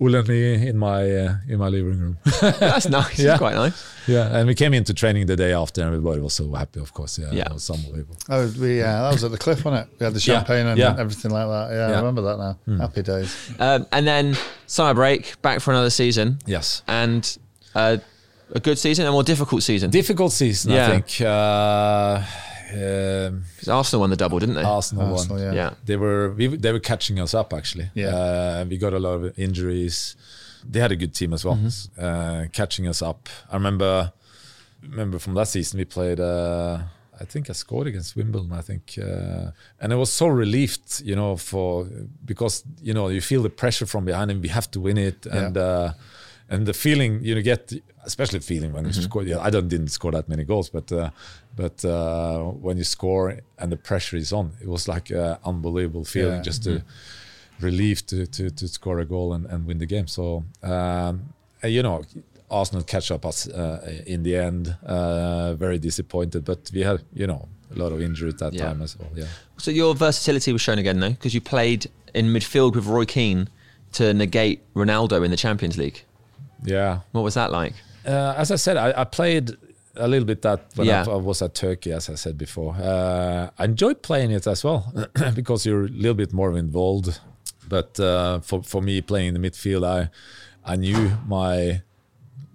uh, and me in my uh, in my living room. That's nice. Yeah. That's quite nice. yeah, and we came into training the day after, and everybody was so happy. Of course, yeah, Yeah. it was unbelievable. Oh, we, yeah, that was at the cliff, wasn't it? We had the Yeah. champagne and Yeah. everything like that. Yeah, Yeah. I remember that now. Hmm. Happy days. Um, and then summer break, back for another season, Yes. and uh, a good season, a more difficult season. Difficult season, Yeah. I think. Uh, um, 'Cause Arsenal won the double, didn't they? Arsenal, Arsenal, won. yeah. yeah. They were we, they were catching us up actually. Yeah. Uh, we got a lot of injuries. They had a good team as well, uh, catching us up. I remember remember from last season we played. Uh, I think I scored against Wimbledon. I think, uh, and I was so relieved, you know, for because you know you feel the pressure from behind and we have to win it, and uh, and the feeling you know, get, especially feeling when you score. Yeah, I don't didn't score that many goals, but uh, but uh, when you score and the pressure is on, it was like an unbelievable feeling Yeah. just to relief to, to to score a goal and, and win the game. So um, uh, you know, Arsenal catch up us uh, in the end. Uh, very disappointed, but we had you know a lot of injury at that Yeah. time as well. Yeah. So your versatility was shown again, though, because you played in midfield with Roy Keane to negate Ronaldo in the Champions League. Yeah. What was that like? Uh, as I said, I, I played a little bit that when Yeah. I, I was at Turkey, as I said before. Uh, I enjoyed playing it as well because you're a little bit more involved. But uh, for for me, playing in the midfield, I I knew my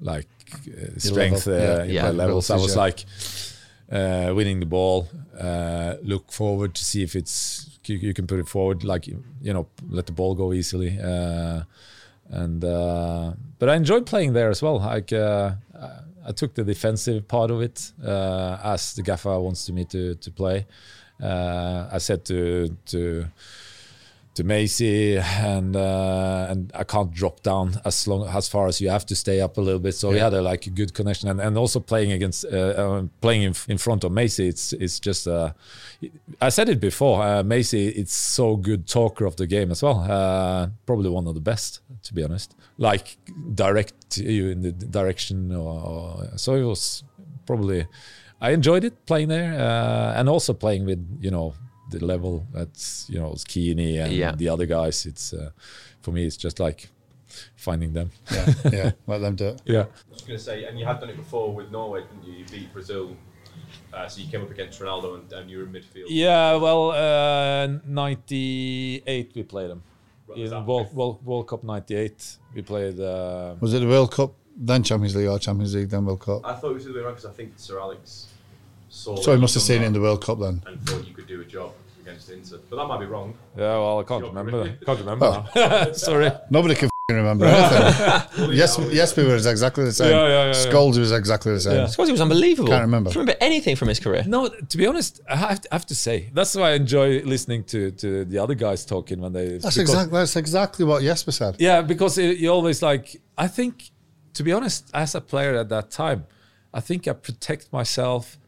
like uh, strength level, uh, yeah. in Yeah. my levels. I was like uh, winning the ball, uh, look forward to see if it's you, you can put it forward, like you know, let the ball go easily. Uh, and uh, but I enjoyed playing there as well. Like uh, I- took the defensive part of it uh, as the gaffer wants me to to play. Uh, I said to to to Macy and uh, and I can't drop down as long as far as you have to stay up a little bit. So we had a like a good connection and, and also playing against uh, uh, playing in, in front of Macy. It's it's just uh, I said it before. Uh, Macy, it's so good talker of the game as well. Uh, probably one of the best, to be honest. Like direct you in the direction, or, or so it was probably. I enjoyed it playing there, uh, and also playing with you know the level that's you know it's Keeney and Yeah. the other guys. It's uh, for me, it's just like finding them. Yeah, yeah. Let them do it. Yeah. I was going to say, and you had done it before with Norway, didn't you? You beat Brazil, uh, so you came up against Ronaldo and, and you were in midfield. Yeah, well, uh, 98 we played them. Right, In World, World, World Cup 98, we played. Uh, Was it the World Cup, then Champions League, or Champions League, then World Cup? I thought it was the other way around because I think Sir Alex saw. So he must have seen it in the World Cup then. And thought you could do a job against Inter, but that might be wrong. yeah, well, I can't Sure. remember. Can't remember. now. Sorry. Nobody can remember anything. yes, yes, we were exactly the same. Yeah, yeah, yeah, yeah. Scholes was exactly the same. Yeah. Scotty was unbelievable. Can't remember. Do you remember anything from his career? No, to be honest, I have to, I have to say that's why I enjoy listening to, to the other guys talking when they. That's because- exactly that's exactly what Jesper said. Yeah, because it, you always like. I think, to be honest, as a player at that time, I think I protect myself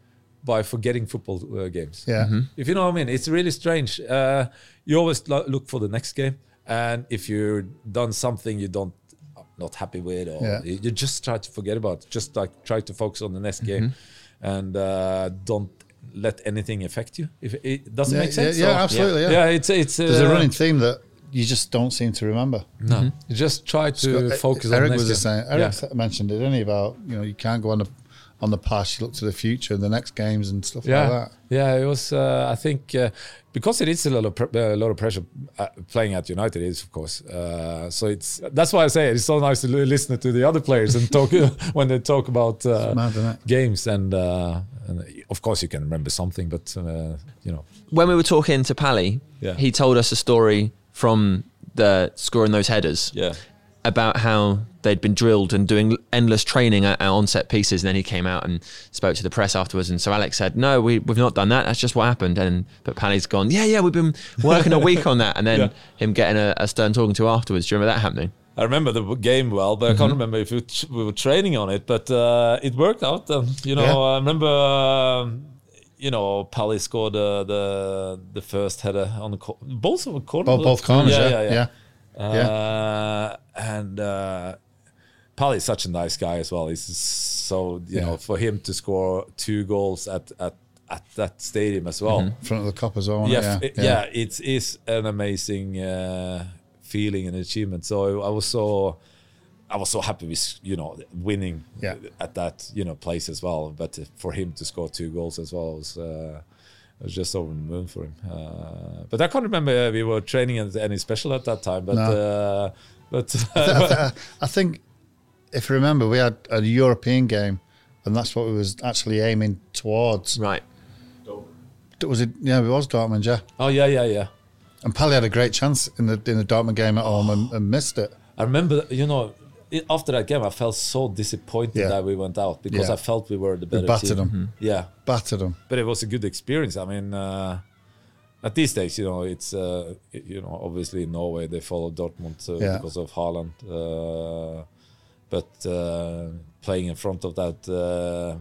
by forgetting football uh, games. Yeah. Mhm. If you know what I mean, it's really strange. Uh, you always lo- look for the next game, and if you've done something you don't not happy with, or Yeah. you you just try to forget about. it. Just like try to focus on the next game, and uh, don't let anything affect you. If it doesn't Yeah, make sense. yeah, yeah, So- absolutely, yeah. yeah. It's it's. There's a uh, running theme that you just don't seem to remember. No, you just try to Scott- focus Eric on the was next the same. Eric Yeah. mentioned it, didn't he? About you know you can't go on the on the past. You look to the future the next games and stuff yeah, like that. Yeah, it was. Uh, I think uh, because it is a lot of pre- a lot of pressure uh, playing at United is of course. Uh, so it's that's why I say it's so nice to listen to the other players and talk when they talk about uh, mad, games and, uh, and of course you can remember something, but uh, you know. When we were talking to Pally, Yeah. he told us a story from the scoring those headers. Yeah. About how they'd been drilled and doing endless training at, at on set pieces. And then he came out and spoke to the press afterwards. And so Alex said, "No, we, we've not done that. That's just what happened." And but Pally's gone, "Yeah, yeah, we've been working a week on that." And then Yeah. him getting a, a stern talking to afterwards. Do you remember that happening? I remember the game well, but I can't remember if we, we were training on it. But uh, it worked out. And you know, Yeah. I remember, um, you know, Pally scored uh, the the first header on the cor- both of the corners. Both, both corners. Yeah, yeah, yeah. Uh, and uh, Pally is such a nice guy as well. He's so you Yeah. know for him to score two goals at at, at that stadium as well. Front of the Kop as well. Yeah, it? f- yeah, it is an amazing uh, feeling and achievement. So I was so. I was so happy with you know winning Yeah. at that you know place as well. But for him to score two goals as well was uh, it was just over the moon for him. Uh, but I can't remember uh, we were training at any special at that time. But No. uh, but I, th- I think if you remember, we had a European game, and that's what we was actually aiming towards. Right. Was it? Yeah, it was Dortmund. Yeah, oh yeah yeah yeah. and Pally had a great chance in the in the Dortmund game at home and, and missed it. I remember you know. I- After that game, I felt so disappointed Yeah. that we went out because Yeah. I felt we were the We better battered team. them, Yeah, battered them. but it was a good experience. I mean, uh, at these days, you know, it's uh, you know obviously in Norway they follow Dortmund uh, Yeah. because of Haaland, uh, but uh, playing in front of that uh,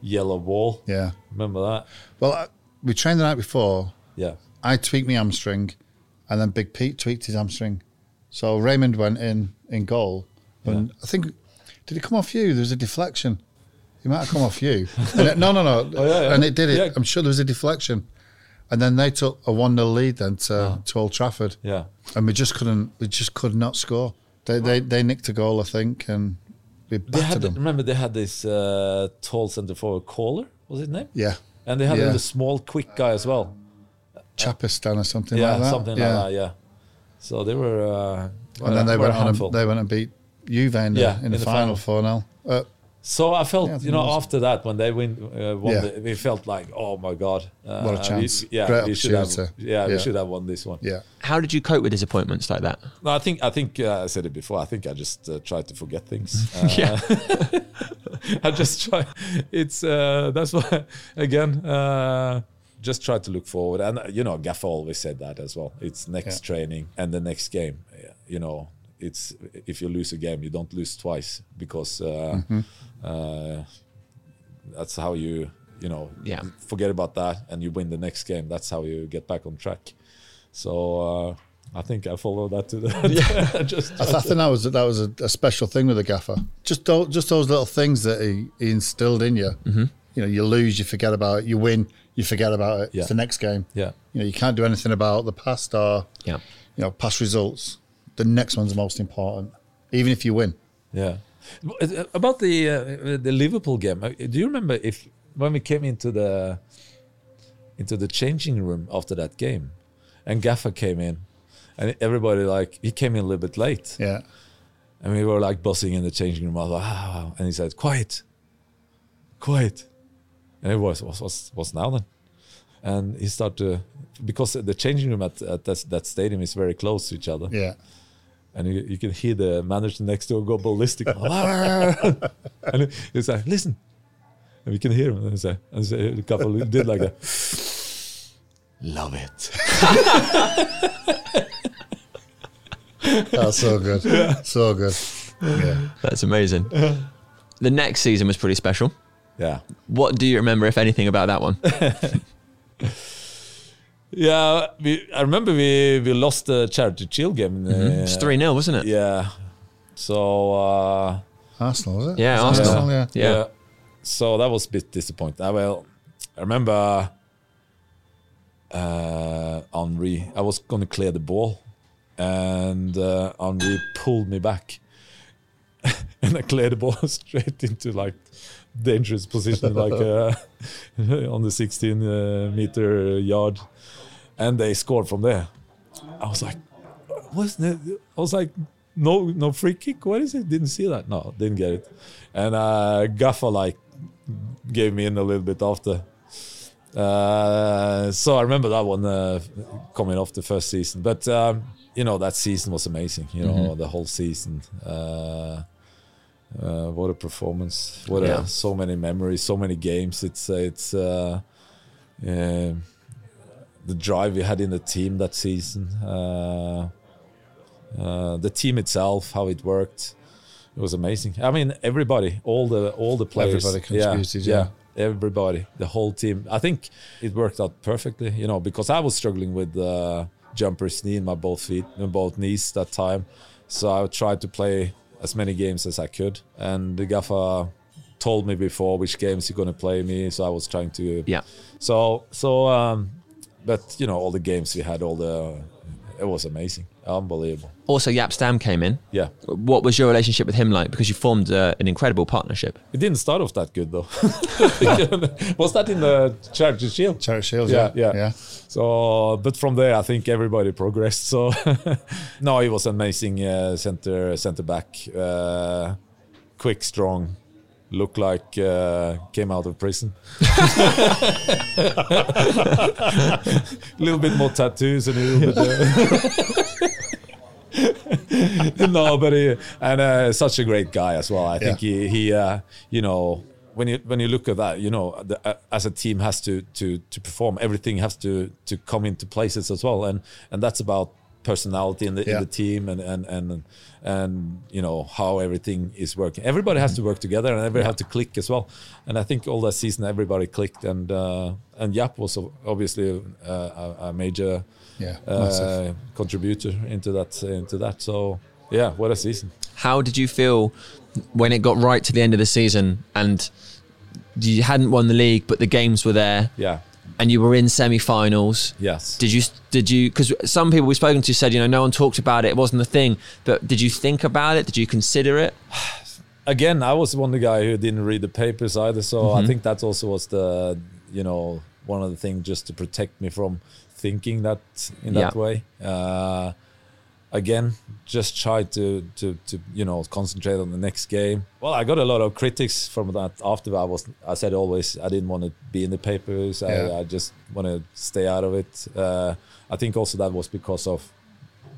yellow wall, Yeah. remember that? Well, I, we trained the night before. Yeah, I tweaked my hamstring, and then Big Pete tweaked his hamstring. So Raimond went in in goal, and I think did it come off you? There was a deflection. It might have come off you. And it- no, no, no. Oh, yeah, yeah. And it did it. Yeah. I'm sure there was a deflection. And then they took a one 0 lead then to, to Old Trafford, yeah. and we just couldn't. We just could not score. They they they nicked a goal, I think, and we They had them. remember they had this uh, tall centre forward caller, was his name? Yeah, And they had Yeah. a small, quick guy as well. Chapuisat or something yeah, like that. something yeah. Something like that. Yeah. So they were. Uh, And then they went on. And, they went and beat Juve in the, Yeah, in the, final four 0 uh, So I felt, Yeah, I you know, after that, when they win, uh, won Yeah. the, we felt like, oh my god, uh, What a we- chance. yeah, Great we should have, opportunity. yeah, we should have won this one. Yeah. How did you cope with disappointments like that? No, I think, I think uh, I said it before. I think I just uh, tried to forget things. Uh, Yeah. I just try. It's uh, that's why again. Uh, just try to look forward, and uh, you know, Gaffer always said that as well. It's next Yeah. training and the next game. You know, it's if you lose a game, you don't lose twice because uh, Mm-hmm. uh, that's how you you know Yeah. forget about that and you win the next game. That's how you get back on track. So uh, I think I follow that to the just I, th- I think that was that was a, a special thing with the gaffer. Just just those little things that he, he instilled in you. Mm-hmm. You know, you lose, you forget about it. You win, you forget about it. Yeah. It's the next game. yeah. You know, you can't do anything about the past or Yeah. you know past results. The next one's most important, even if you win. Yeah. About the uh, the Liverpool game, uh, do you remember if when we came into the into the changing room after that game, and Gaffer came in, and everybody like he came in a little bit late, Yeah, and we were like buzzing in the changing room. I was like, ah, and he said, "Quiet, quiet," and it was was was what's now then, and he started to because the changing room at, at that, that stadium is very close to each other. Yeah, and you, you can hear the manager next door go ballistic. and he's like, listen. And we can hear him. And, he's like, and so the couple did like a, love it. That's so good. So good. Yeah. That's amazing. The next season was pretty special. Yeah. What do you remember, if anything, about that one? Yeah, we, I remember we, we lost the Charity Shield game. It's uh, 3 0, wasn't it? Yeah. So, uh, Arsenal, was it? Yeah, Was it Arsenal. yeah. Yeah. So that was a bit disappointing. I, well, I remember uh, Henry. I was going to clear the ball, and uh, Henry pulled me back, and I cleared the ball straight into like dangerous position, like uh, on the 16 uh, meter yard, and they scored from there. I was like, "What's that?" I was like, "No, no free kick. What is it? Didn't see that. No, didn't get it." And uh, Gaffa like gave me in a little bit after. Uh, so I remember that one uh, coming off the first season. But um, you know that season was amazing. You know the whole season. Uh, uh, what a performance! What Yeah. a, so many memories, so many games. It's uh, it's uh, yeah, the drive we had in the team that season. Uh, uh, the team itself, how it worked, it was amazing. I mean, everybody, all the all the players, Everybody contributed, yeah. everybody, the whole team. I think it worked out perfectly, you know, because I was struggling with uh, jumpers knee in my both feet, in both knees that time. So I tried to play as many games as I could, and the gaffer told me before which games you're gonna play me. So I was trying to, Yeah. So so, um, but you know, all the games we had, all the, it was amazing, unbelievable. Also, Jaap Stam came in. Yeah. What was your relationship with him like? Because you formed uh, an incredible partnership. It didn't start off that good though. was that in the Charity Shield? Charity Shield, Yeah, yeah. yeah. yeah. So, but from there, I think everybody progressed. So, no, he was amazing uh, center center back, uh, quick, strong, looked like uh, came out of prison. a little bit more tattoos and a little bit. Uh, no, but he and uh, such a great guy as well. I think he he uh, you know when you when you look at that, you know, the, uh, as a team has to to to perform, everything has to to come into places as well, and and that's about personality in the Yeah. in the team and and and and you know how everything is working. Everybody has to work together, and everybody have to click as well. And I think all that season, everybody clicked, and uh, and Jaap was obviously uh, a, a major Yeah, uh, contributor into that into that. So yeah, what a season. How did you feel when it got right to the end of the season and you hadn't won the league, but the games were there Yeah. And you were in semi-finals? Yes. Did you? Did you? Because some people we've spoken to said, you know, no one talked about it. It wasn't a thing. But did you think about it? Did you consider it? again, I was one of the guy who didn't read the papers either. So I think that also was the, you know, one of the things just to protect me from thinking that in that Yeah. way. Uh, again, just try to, to, to, you know, concentrate on the next game. Well, I got a lot of critics from that after I was, I said always, I didn't want to be in the papers. Yeah. I, I just want to stay out of it. Uh, I think also that was because of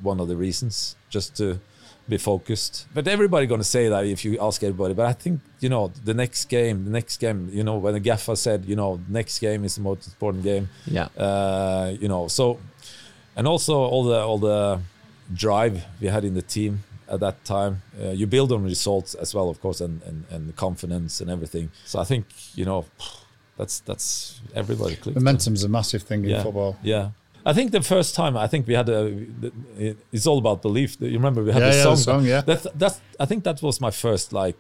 one of the reasons, just to be focused. But everybody gonna say that if you ask everybody. But I think you know the next game, the next game. You know when the gaffer said, you know, next game is the most important game. Yeah. Uh, you know, so and also all the all the drive we had in the team at that time. Uh, you build on results as well, of course, and, and and confidence and everything. So I think you know that's that's everybody. clicked. Momentum's a massive thing in Yeah. football. Yeah. I think the first time I think we had a, it's all about belief. You remember we had Yeah, the yeah, song. song, yeah. That, that's I think that was my first like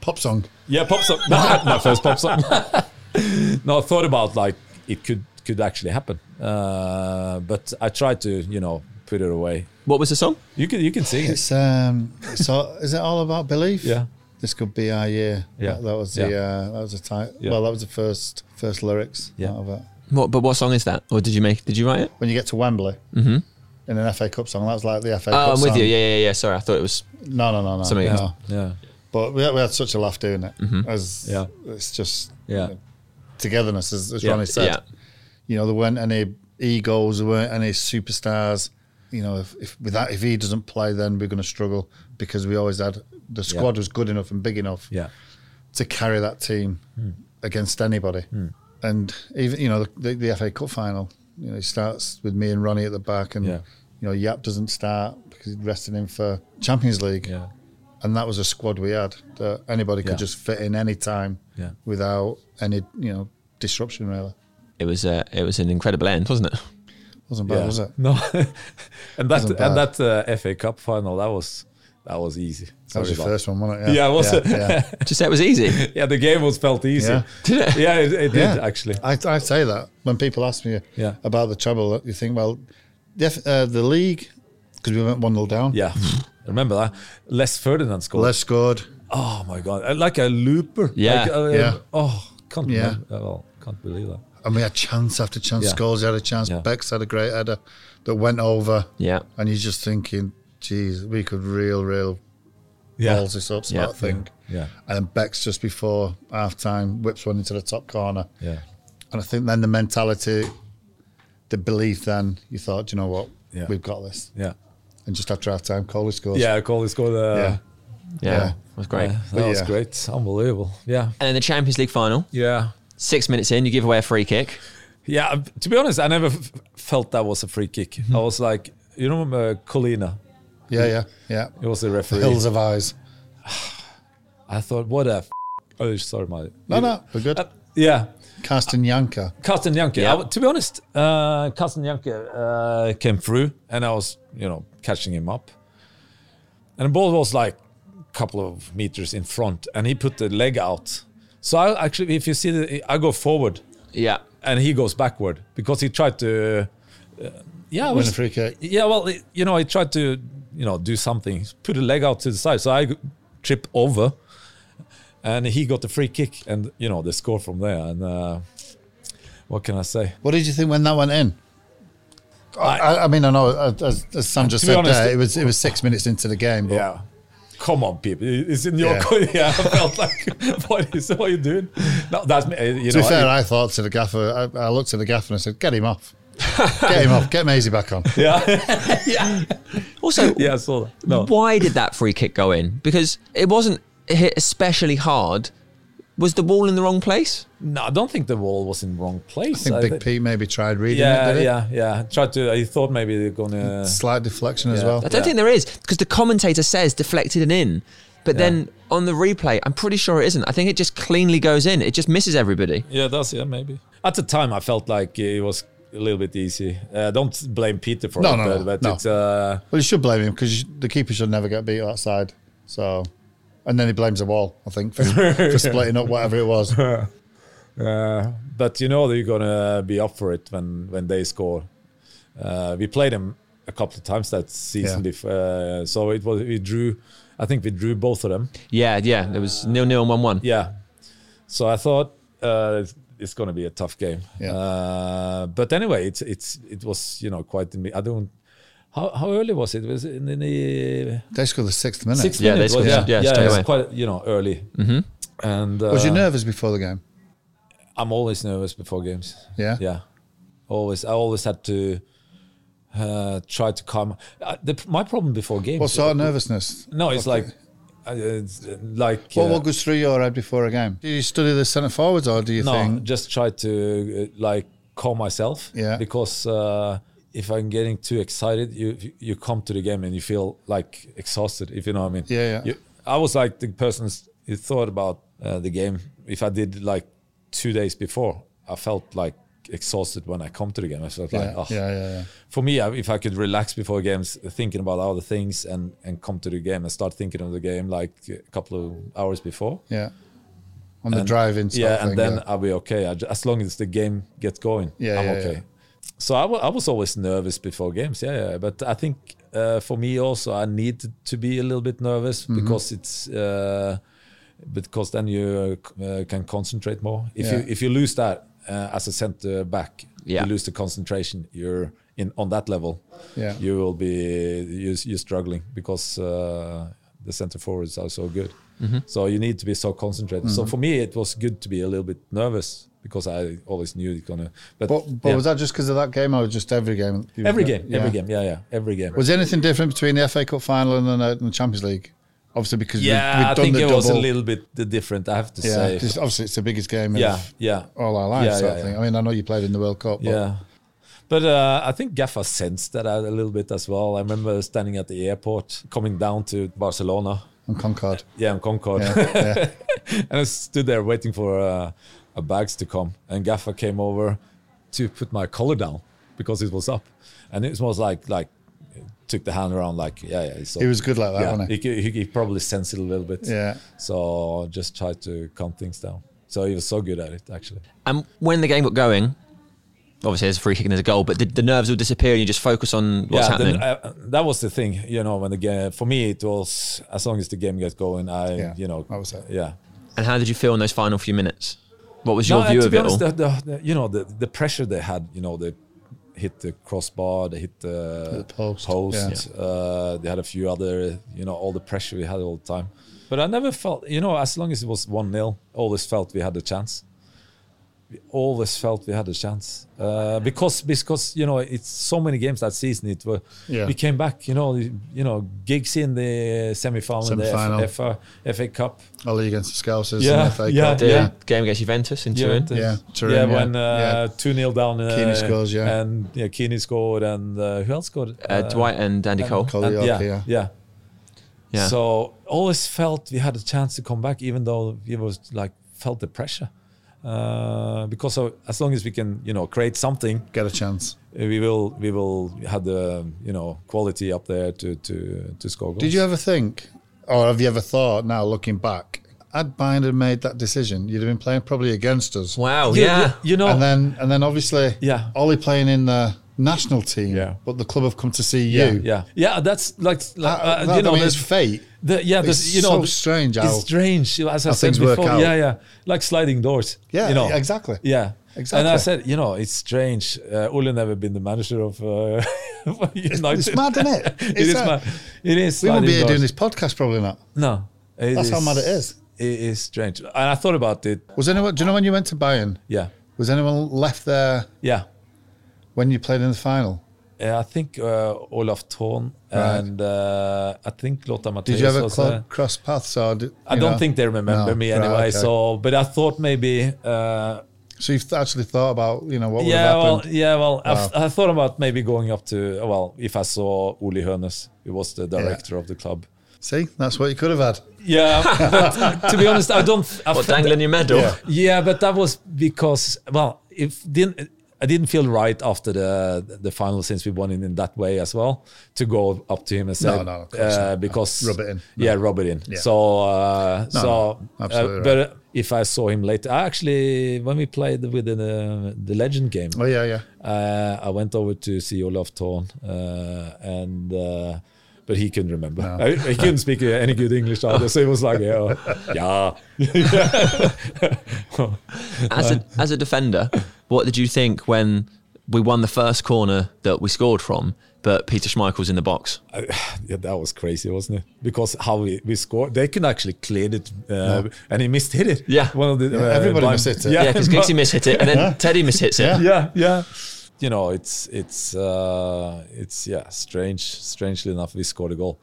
Pop song. yeah pop song. No, my first pop song. no, I thought about like it could could actually happen, uh, but I tried to you know put it away. What was the song? You can you can sing it. It's um, it's all, is it all about belief? Yeah. This could be our year. Yeah. That, that was the Yeah. uh, that was the title. Yeah. Well, that was the first first lyrics Yeah. out of it. What? But what song is that? Or did you make? Did you write it? When you get to Wembley, in an FA Cup song, that was like the FA Mm-hmm. Oh, Cup I'm with song. you. Yeah, yeah, yeah. Sorry, I thought it was. No, no, no, no. Something no. else. Yeah. But we had, we had such a laugh doing it. As Yeah. it's just Yeah. you know, togetherness, as, as Yeah. Ronny said. Yeah. You know, there weren't any egos, there weren't any superstars. You know, if, if with that, if he doesn't play, then we're going to struggle because we always had the squad was good enough and big enough Yeah. to carry that team against anybody. And even you know the, the, the FA Cup final, you know, it starts with me and Ronny at the back, and Yeah. you know Jaap doesn't start because he's resting him for Champions League. Yeah. And that was a squad we had that anybody could Yeah. just fit in any time Yeah. without any you know disruption. Really, It was uh, it was an incredible end, wasn't it? Wasn't bad, yeah. was it? No. and that and that uh, FA Cup final that was that was easy. That was Sorry your about- first one, wasn't it? Yeah, was it? Yeah. Just say it was easy. Yeah, the game was felt easy. Yeah. Did it? Yeah, it, it Yeah. did actually. I, I say that when people ask me Yeah. about the treble, you think, well, the, uh, the league, because we went 1 0 down. Yeah, remember that? Les Ferdinand scored. Les scored. Oh my god, Uh, like a looper. Yeah. Like, uh, Yeah. Oh, can't. Yeah. Remember. Well, can't believe that. And we had chance after chance. Yeah. Scholes had a chance. Yeah. Bex had a great header that went over. Yeah. And you're just thinking, geez, we could real, real Yeah. balls this up sort Yeah. of thing. Yeah. And then Bex just before half time whips one into the top corner. Yeah. And I think then the mentality, the belief then, you thought, "Do you know what? Yeah. We've got this. Yeah. And just after half time, Coley scores. Yeah, Coley scored. Uh, Yeah. Yeah, Yeah. it was great. uh, that But was yeah. great. Unbelievable. Yeah. And then the Champions League final, Yeah. Six minutes in, you give away a free kick. Yeah. To be honest, I never f- felt that was a free kick. I was like, you know, uh, Collina. Yeah, yeah, yeah. He was the referee. Hills of eyes. I thought, what a. F- oh, sorry, my. No, no, we're good. Uh, yeah. Carsten Jancker. Carsten Jancker. Yeah. I- to be honest, uh, Carsten Jancker uh, came through, and I was, you know, catching him up. And the ball was like a couple of meters in front, and he put the leg out. So I actually, if you see the, I go forward, Yeah. and he goes backward because he tried to. Uh, yeah, I Win a free kick. yeah. Well, it- you know, he tried to, you know, do something, put a leg out to the side. So I trip over, and he got the free kick, and you know, the score from there. And uh, what can I say? What did you think when that went in? I, I mean, I know uh, as, as Sam just said honest, there, it was it was six minutes into the game, but Yeah. Come on, people. It's in your. Yeah. Yeah, I felt like, what is what are you doing? No, that's me. uh, You to know, be fair, I- I thought to the gaffer, I, I looked at the gaffer and I said, "Get him off, get him off, get Maisie back on." yeah, Also, yeah, I saw that. No, why did that free kick go in? Because it wasn't hit especially hard. Was the ball in the wrong place? no, I don't think the wall was in the wrong place. I think Big thi- Pete maybe tried reading Yeah, it, did yeah, yeah. Yeah. Tried to. I thought maybe they're gonna. Slight deflection as well. I don't Yeah. think there is because the commentator says deflected and in, but then on the replay, I'm pretty sure it isn't. I think it just cleanly goes in. It just misses everybody. Yeah, that's yeah, maybe. At the time, I felt like it was a little bit easy. Uh, don't blame Peter for No, it, no, but, no, but no. it's. Uh, Well, you should blame him because the keeper should never get beat outside. So, and then he blames the wall, I think, for, for splitting up whatever it was. Uh, but you know they're gonna be up for it when when they score. Uh, we played them a couple of times that season Yeah. before, uh, so it was we drew. I think we drew both of them. Yeah, yeah. It was nil nil and one one. Yeah, so I thought uh, it's, it's gonna be a tough game. Yeah. Uh, but anyway, it's it's it was you know quite. I don't. How, how early was it? Was it in the They scored the sixth minute. sixth Yeah, they minute? was scored- it? yeah, yeah, straight it's away. quite you know early. Mm-hmm. And uh, was you nervous before the game? I'm always nervous before games. Yeah. Yeah, always. I always had to uh, try to calm. Uh, the, my problem before games. What sort of nervousness? No, it's like, uh, like. What, uh, what goes through your head before a game? Do you study the centre forwards or do you no, think? just try to uh, like calm myself. Yeah. Because uh, if I'm getting too excited, you you come to the game and you feel like exhausted. If you know what I mean. Yeah, yeah. You, I was like the person who thought about uh, the game. If I did like two days before, I felt like exhausted when I come to the game. I felt like, oh. yeah, yeah, yeah. For me, I- if I could relax before games, thinking about other things, and and come to the game and start thinking of the game like a couple of hours before. Yeah. On the And- drive-in yeah, and thing, then yeah. I'll be okay. I as long as the game gets going, Yeah, I'm yeah, okay. So I I was always nervous before games. Yeah, yeah. But I think uh, for me also, I need to be a little bit nervous Mm-hmm. because it's uh, because then you uh, can concentrate more. If Yeah. you if you lose that uh, as a center back, Yeah. you lose the concentration. You're in on that level. Yeah. You will be you, you're struggling because uh, the center forwards are so good. Mm-hmm. So you need to be so concentrated. So for me, it was good to be a little bit nervous because I always knew it's gonna. But, But, but yeah. was that just because of that game, or just every game? every game? Yeah. Every game, yeah, yeah, every game. Was there anything different between the FA Cup final and the, and the Champions League? Obviously, because yeah, we, I we've done think the it double. was a little bit different. I have to yeah, say. just- obviously it's the biggest game Yeah, of yeah, all our lives. Yeah, yeah, of thing. yeah. I mean, I know you played in the World Cup. But Yeah. But uh, I think Gaffer sensed that a little bit as well. I remember standing at the airport, coming down to Barcelona. on Concorde. Yeah, in Concorde. Yeah, yeah. and I stood there waiting for uh, uh, bags to come. And Gaffer came over to put my collar down because it was up. And it was like, like, took the hand around, like, yeah, yeah. It's He was good like that, yeah, wasn't he? he? he- he probably sensed it a little bit. Yeah. So just tried to calm things down. So he was so good at it, actually. And when the game got going, obviously there's a free kick and there's a goal, but did the nerves will disappear and you just focus on what's yeah, happening? then, uh, that was the thing, you know. When the game, for me, it was as long as the game gets going, I, Yeah, you know, I was it. Yeah. and how did you feel in those final few minutes? What was your No, view to of be it honest, all? The, the, the, you know, the, the pressure they had, you know, they hit the crossbar, they hit the, The post, post, uh, they had a few other, you know, all the pressure we had all the time. But I never felt, you know, as long as it was 1 0, always felt we had a chance. We always felt we had a chance uh, because because you know it's so many games that season. It were Yeah. we came back. You know, you know Giggs in the semi-final, Semi-final. the FA, FA Cup. Ollie against the Scousers. Yeah, in the FA yeah, Cup. the yeah. game against Juventus in Turin? the- Yeah, Turin, yeah, yeah, when yeah. uh, two 0 down. Uh, Keane scores, yeah. and yeah, Keane scored, and uh, who else scored? Uh, Dwight and Andy Cole. Cole, and- yeah, yeah, yeah. yeah. Yeah. So always felt we had a chance to come back, even though we was like felt the pressure. Uh, because of, as long as we can, you know, create something, Get a chance. we will we will have the you know quality up there to to to score goals. Did you ever think, or have you ever thought now looking back, had Bayern had made that decision, you'd have been playing probably against us. Wow, Yeah, yeah. yeah, you know, And then and then obviously Yeah. Ollie playing in the national team, Yeah. but the club have come to see yeah, you. yeah, yeah. That's like, like That- uh, that- you know, I mean, it's fate. The, yeah, It's you know, so strange how- it's strange. As I said things work before, out. yeah, yeah, like sliding doors. Yeah, you know, exactly. Yeah, Exactly. And I said, you know, it's strange. Uh, Ole never been the manager of uh, United. It's mad, isn't it? it It's is mad. It is. We won't be here doing this podcast, probably not. No, That's how mad it is. It is strange. And I thought about it. Was anyone? Do you know when you went to Bayern? Yeah, Was anyone left there yeah. When you played in the final? Yeah, I think uh, Olaf Thon Right. and uh, I think Lothar Matthäus Did you ever was clo- cross paths? Or did, I you don't know? think they remember No, me right, anyway. okay. So, but I thought maybe. Uh, So you've actually thought about you know what would yeah, have well, happened? yeah, well, Wow. I've, I thought about maybe going up to well, if I saw Uli Hoeneß, who was the director of the club. See, that's what you could have had. Yeah, but to be honest, I don't. I What, dangling your medal? Yeah. Yeah, but that was because well, if didn't I didn't feel right after the the final since we won it in that way as well to go up to him and say No, no, of course uh, because Rub it in. Yeah, rub it in. Yeah. So uh, No, so no, uh, absolutely but if I saw him later, I actually when we played with the the legend game, Oh yeah, yeah. uh, I went over to see Olaf Thon, uh, and uh, but he couldn't remember. No. I- he couldn't speak uh, any good English either, so it was like, "Yeah, yeah." As a, as a defender, what did you think when we won the first corner that we scored from, but Peter Schmeichel's in the box? yeah, that was crazy, wasn't it? Because how we, we scored, they could actually clear it, uh, and he missed hit it. Yeah. one of the uh, everybody missed it. Yeah, because but- Giggsy mishit it, and then Teddy mishits it. yeah, yeah. You know, it's it's uh, it's yeah, strange. Strangely enough, we scored a goal,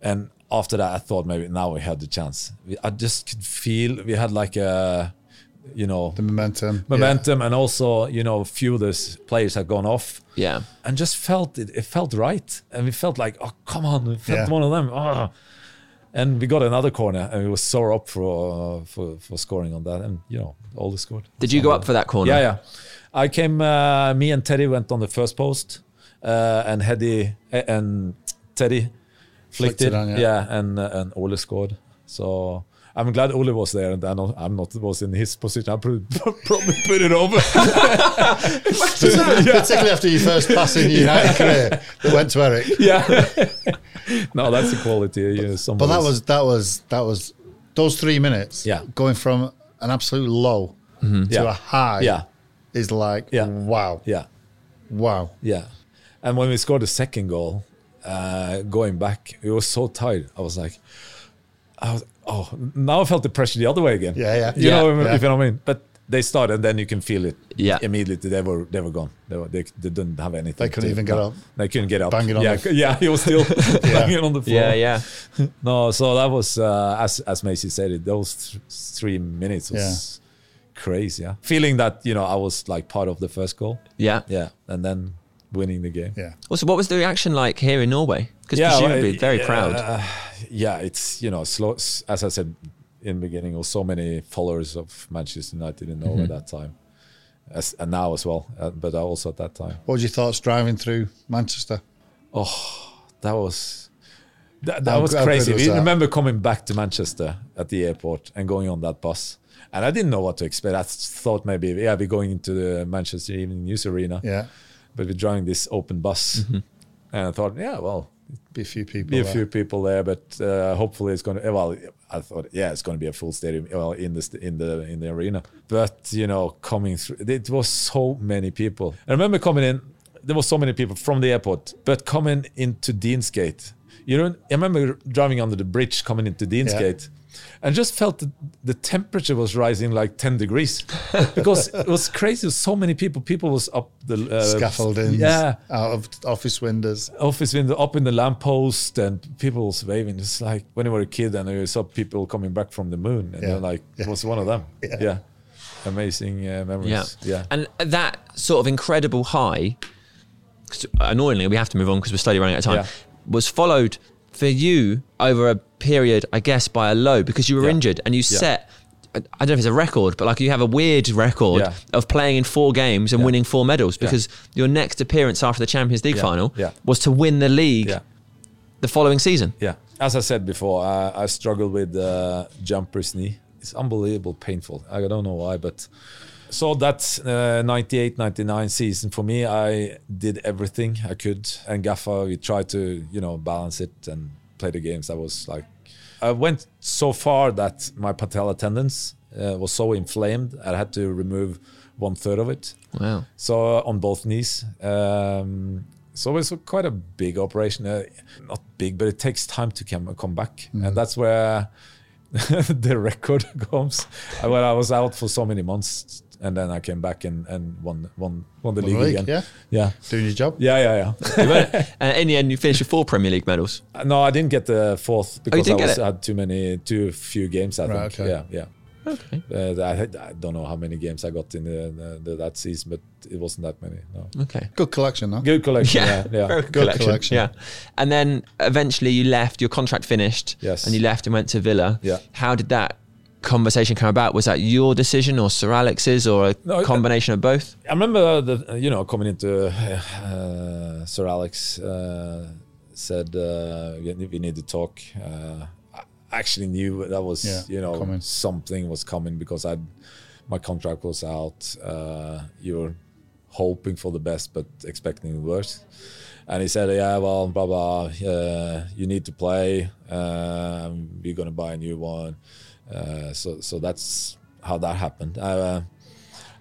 and after that, I thought maybe now we had the chance. We, I just could feel we had like a, you know, The momentum. momentum, and also you know, a few of those players had gone off. Yeah. and just felt it. It felt right, and we felt like, oh come on, we felt Yeah. one of them. Oh. And we got another corner, and we were so up for uh, for for scoring on that, and you know, all the scored. Did you go up for that corner? Yeah, yeah. I came. Uh, me and Teddy went on the first post, uh, and Hedy uh, and Teddy flicked, Flicked it on, yeah. yeah, and uh, and Ole scored. So. I'm glad Ole was there, and I know I'm not was in his position. I probably, probably put it over. Particularly after your first pass in your United career that went to Eric. yeah. no, that's the quality. You know, But that was that was that was those three minutes. Yeah. Going from an absolute low to Yeah. a high. Yeah. Is like Yeah. wow, yeah. wow. Yeah. And when we scored the second goal, uh, going back, we were so tired. I was like, I was, oh, now I felt the pressure the other way again. Yeah, yeah. You Yeah, know, yeah. if you know what I mean. But they started, and then you can feel it. Yeah. immediately they were they were gone. They were, they, they didn't have anything. They couldn't to- even get no. up. They couldn't get up. Banging on yeah, the- yeah, he was still banging on the floor. Yeah, yeah. No, so that was uh, as as Macy said it. Those th- three minutes was crazy. Yeah, feeling that you know I was like part of the first goal. Yeah. Yeah, and then winning the game. Yeah. Also, what was the reaction like here in Norway? Because yeah, presumably well, very yeah, proud. uh, yeah, it's you know, slow, as I said in the beginning, there was so many followers of Manchester United in Norway Mm-hmm. that time, as, and now as well, uh, but also at that time. What were your thoughts driving through Manchester? Oh, that was that, that was crazy. was We that? remember coming back to Manchester at the airport and going on that bus. And I didn't know what to expect. I thought maybe, yeah, we're going into the Manchester Evening News Arena. Yeah. But we're driving this open bus. Mm-hmm. And I thought, yeah, well, Be a few people. be a there. few people there, but uh, hopefully it's going to. Well, I thought, yeah, it's going to be a full stadium. Well, in the in the in the arena, but you know, coming through, it was so many people. I remember coming in. There was so many people from the airport, but coming into Deansgate. You know, I remember driving under the bridge coming into Deansgate. And just felt that the temperature was rising like 10 degrees because it was crazy. So many people. People was up the uh, Scaffolding. Yeah, Out of office windows. office window up in the lamppost and people was waving. It's like when you were a kid and you saw people coming back from the moon and Yeah. they're like, Yeah. it was one of them. Yeah. Yeah. Amazing uh, memories. Yeah. Yeah. And that sort of incredible high, 'cause annoyingly, we have to move on because we're slowly running out of time, Yeah. was followed for you over a period, I guess, by a low because you were Yeah. injured and you Yeah. set. I don't know if it's a record, but like you have a weird record Yeah. of playing in four games and winning four medals because your next appearance after the Champions League final was to win the league the following season. Yeah. As I said before, I, I struggled with uh, jumper's knee. It's unbelievable painful. I don't know why, but so that uh, 98 99 season for me, I did everything I could. And Gaffa, we tried to, you know, balance it and play the games. I was like, I went so far that my patella tendons uh, was so inflamed, I had to remove one third of it. Wow. So uh, on both knees. Um, so it was quite a big operation. Uh, not big, but it takes time to come come back, and that's where the record comes. When I was out for so many months, and then I came back and, and won won won the Won league, league, again. yeah. yeah, Doing your job. yeah, yeah, yeah. and in the end, you finished with four Premier League medals. Uh, no, I didn't get the fourth because I was, it? had too many, too few games. I Right, think. okay. Yeah, yeah. Okay. Uh, I, I don't know how many games I got in the, the, the, that season, but it wasn't that many. No. Okay. Good collection, though. Good collection. Yeah, yeah. Very Good collection. Yeah. And then eventually you left, your contract finished. Yes. And you left and went to Villa. Yeah. How did that conversation come about? Was that your decision or Sir Alex's or a No, uh, combination of both? I remember the you know coming into uh, Sir Alex uh, said uh, we we need to talk. Uh, I actually knew that was Yeah, you know coming. something was coming because I my contract was out. Uh, you're hoping for the best but expecting the worst. And he said, "Yeah, well, blah blah. Uh, you need to play. Um, we're gonna buy a new one." Uh, so, so that's how that happened. Uh,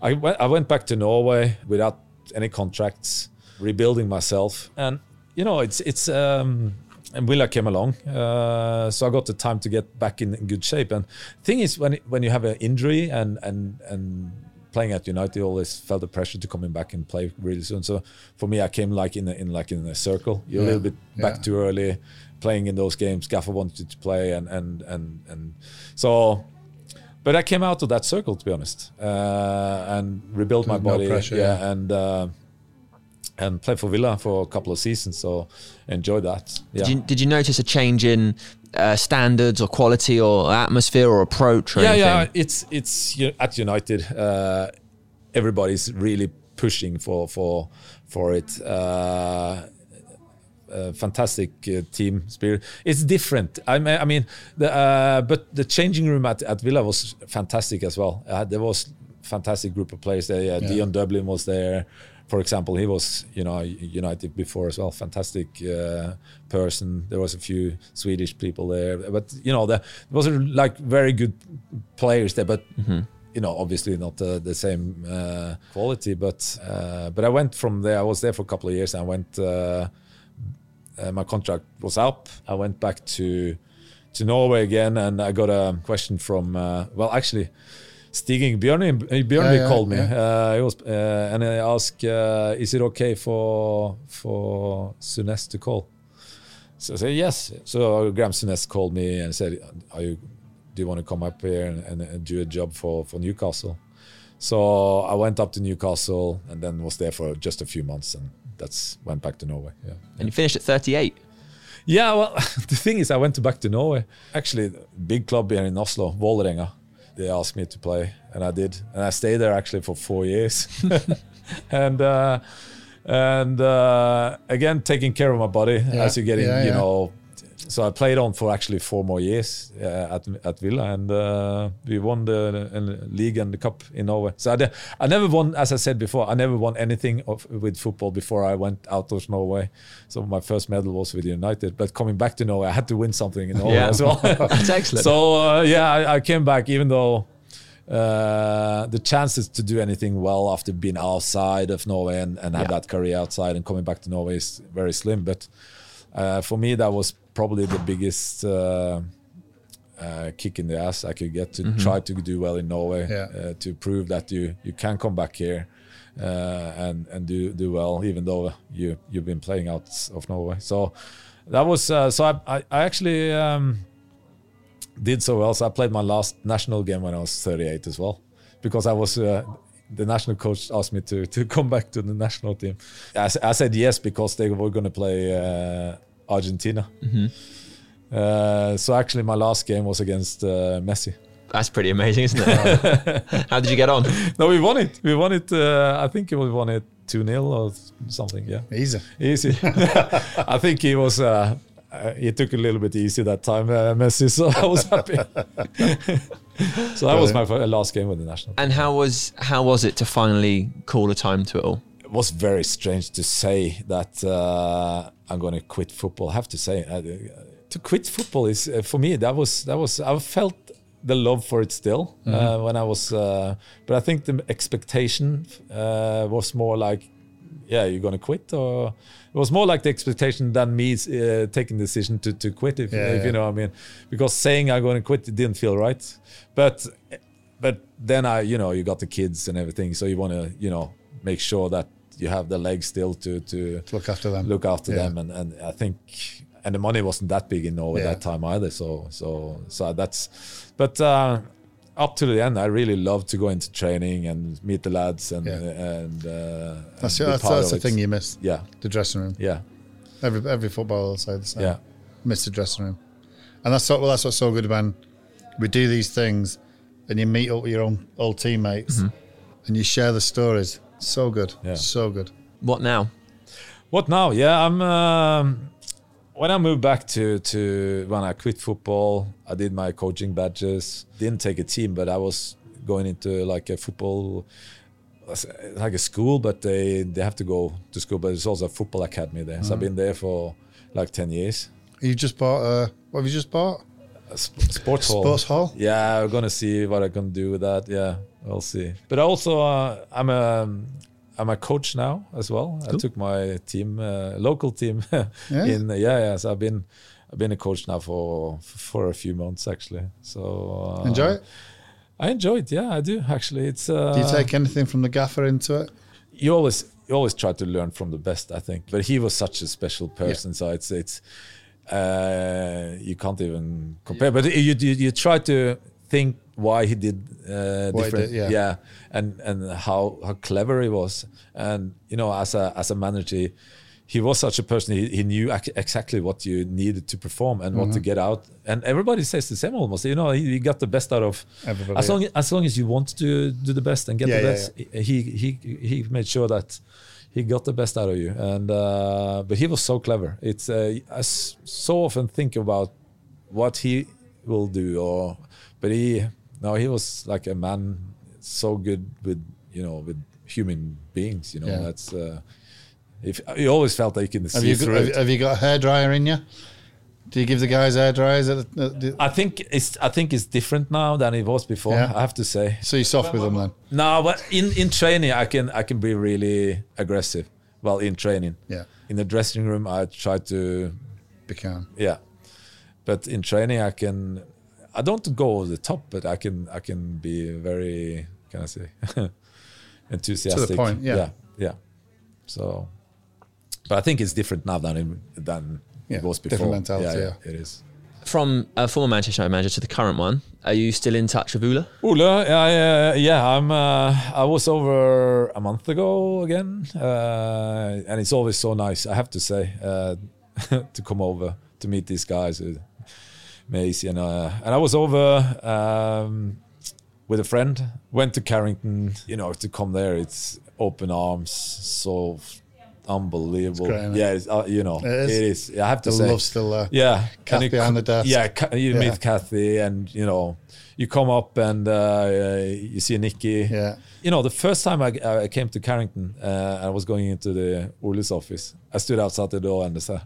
I went, I went back to Norway without any contracts, rebuilding myself, and you know it's it's um, and Villa came along, uh, so I got the time to get back in, in good shape. And thing is, when when you have an injury and and and playing at United, you always felt the pressure to coming back and play really soon. So for me, I came like in a, in like in a circle. You're a little bit back yeah. too early, playing in those games. Gaffer wanted to play, and and and and so but I came out of that circle to be honest, uh, and rebuilt my No body. pressure, yeah, yeah. and uh, and played for Villa for a couple of seasons. So enjoyed that. Yeah. Did, you, did you notice a change in uh, standards or quality or atmosphere or approach or yeah, anything? yeah. It's it's you at United. Uh, everybody's really pushing for for for it. Uh, uh, fantastic uh, team spirit. It's different. I mean, I mean, the, uh, but the changing room at, at Villa was fantastic as well. Uh, there was fantastic group of players there. Yeah, Dion Dublin was there, for example. He was, you know, United before as well. Fantastic uh, person. There was a few Swedish people there, but you know, there was like very good players there, but. You know, obviously not uh, the same uh, quality, but uh, but I went from there. I was there for a couple of years. And I went uh, uh, my contract was up. I went back to to Norway again, and I got a question from. Uh, well, actually, Stig Bjørnebye, Bjørnebye Yeah, yeah, called me. yeah. Uh, he was, uh, and I asked, uh, "Is it okay for for Souness to call?" So I said yes. So Graeme Souness called me and said, "Are you? Do you want to come up here and, and, and do a job for for Newcastle?" So I went up to Newcastle and then was there for just a few months, and that's went back to Norway. Yeah. And you finished at 38. Yeah, well, the thing is, I went back to Norway. Actually, big club here in Oslo, Vålerenga. They asked me to play, and I did. And I stayed there actually for four years. and uh, and uh, again, taking care of my body Yeah, as you're getting, yeah, you yeah. know. So I played on for actually four more years uh, at at Villa, and uh, we won the, the league and the cup in Norway. So I, di- I never won, as I said before, I never won anything of, with football before I went out of Norway. So my first medal was with United, but coming back to Norway, I had to win something in Norway Yeah. as well. That's excellent. So uh, yeah, I, I came back even though uh, the chances to do anything well after being outside of Norway and, and have Yeah. that career outside and coming back to Norway is very slim. But uh, for me, that was probably the biggest uh, uh, kick in the ass I could get to try to do well in Norway, Yeah. uh, to prove that you you can come back here. Uh, and and do do well even though you you've been playing out of Norway so that was uh, so I I, I actually um, did so well. So I played my last national game when I was 38 as well, because I was uh, the national coach asked me to to come back to the national team. I said yes because they were going to play uh, Argentina. Uh, so actually, my last game was against uh, Messi. That's pretty amazing, isn't it? How did you get on? No, we won it. We won it. Uh, I think we won it two 0 or something. Yeah. Easy. Easy. I think he was. Uh, uh, he took a little bit easy that time, uh, Messi. So I was happy. so that was my last game with the national. And how was how was it to finally call a time to it all? It was very strange to say that uh, I'm going to quit football. I have to say, uh, to quit football is uh, for me. That was that was. I felt the love for it still uh, when I was, uh, but I think the expectation uh, was more like, yeah, you're going to quit, or it was more like the expectation than me uh, taking the decision to to quit. If, Yeah, if yeah. you know what I mean, because saying I'm going to quit it didn't feel right, but but then I, you know, you got the kids and everything, so you want to, you know, make sure that you have the legs still to to Look after them. look after Yeah. them, and and I think, and the money wasn't that big in Norway Yeah. that time either, so so so that's, but. uh up to the end, I really loved to go into training and meet the lads and Yeah. and uh, That's, and that's, that's the it. thing you miss. Yeah, The dressing room. yeah, Every every footballer will say the same. yeah, Miss the dressing room. And that's what, well, that's what's so good when we do these things and you meet up with your own old teammates and you share the stories. So good. Yeah. So good. What now? What now? Yeah, I'm. Um, when I moved back to to when I quit football, I did my coaching badges. Didn't take a team, but I was going into like a football, like a school. But they they have to go to school. But it's also a football academy there. So I've been there for like ten years. You just bought, uh, what have you just bought? A sp- sports hall. Sports hall? Yeah, we're gonna see what I can do with that. Yeah, we'll see. But also, uh, I'm a I'm a coach now as well. I took my team, uh, local team, Yeah? in yeah, yeah. So I've been I've been a coach now for for a few months actually. So uh, Enjoy it? I enjoy it. Yeah, I do actually. It's uh, Do you take anything from the gaffer into it? you always you always try to learn from the best i think but he was such a special person so it's it's uh you can't even compare but you, you you try to think why he did uh Why different did, yeah. and and how how clever he was. And you know as a as a manager he was such a person he, he knew ac- exactly what you needed to perform and what to Mm-hmm. get out. And everybody says the same almost. You know he, he got the best out of Everybody, as long as long as you want to do the best and get Yeah, the yeah, best he he he made sure that he got the best out of you and uh, but he was so clever it's uh, I s- so often think about what he will do or but he no he was like a man so good with you know with human beings you know Yeah. that's uh, if you always felt like you can Have you, through have, it. have you got a hairdryer in you? Do you give the guys hair dryers? At the, at the, I think it's I think it's different now than it was before. Yeah. I have to say. so you're soft with them then? No, but in, in training I can I can be really aggressive. Well, in training. Yeah. In the dressing room I try to Be calm. yeah. But in training I can I don't go over the top, but I can I can be very can I say enthusiastic. To the point, yeah. yeah, yeah. So, but I think it's different now than it, than Yeah, it was before. different mentality, Yeah, it is. From a former Manchester United manager to the current one, are you still in touch with Ole? Ole, I, uh, yeah, I'm. Uh, I was over a month ago again, uh, and it's always so nice. I have to say, uh, to come over to meet these guys, Macy, and uh, and I was over um, with a friend. Went to Carrington, you know, to come there. It's open arms, so unbelievable. great, yeah, it's, uh, you know, It is. it is. I have to The say, love's still there. yeah, Kath and you behind co- the desk. Yeah, you Yeah. meet Kathy, and you know, you come up and uh, you see Nikki. Yeah. You know, the first time I, I came to Carrington, uh, I was going into the Ole's office. I stood outside the door and I said.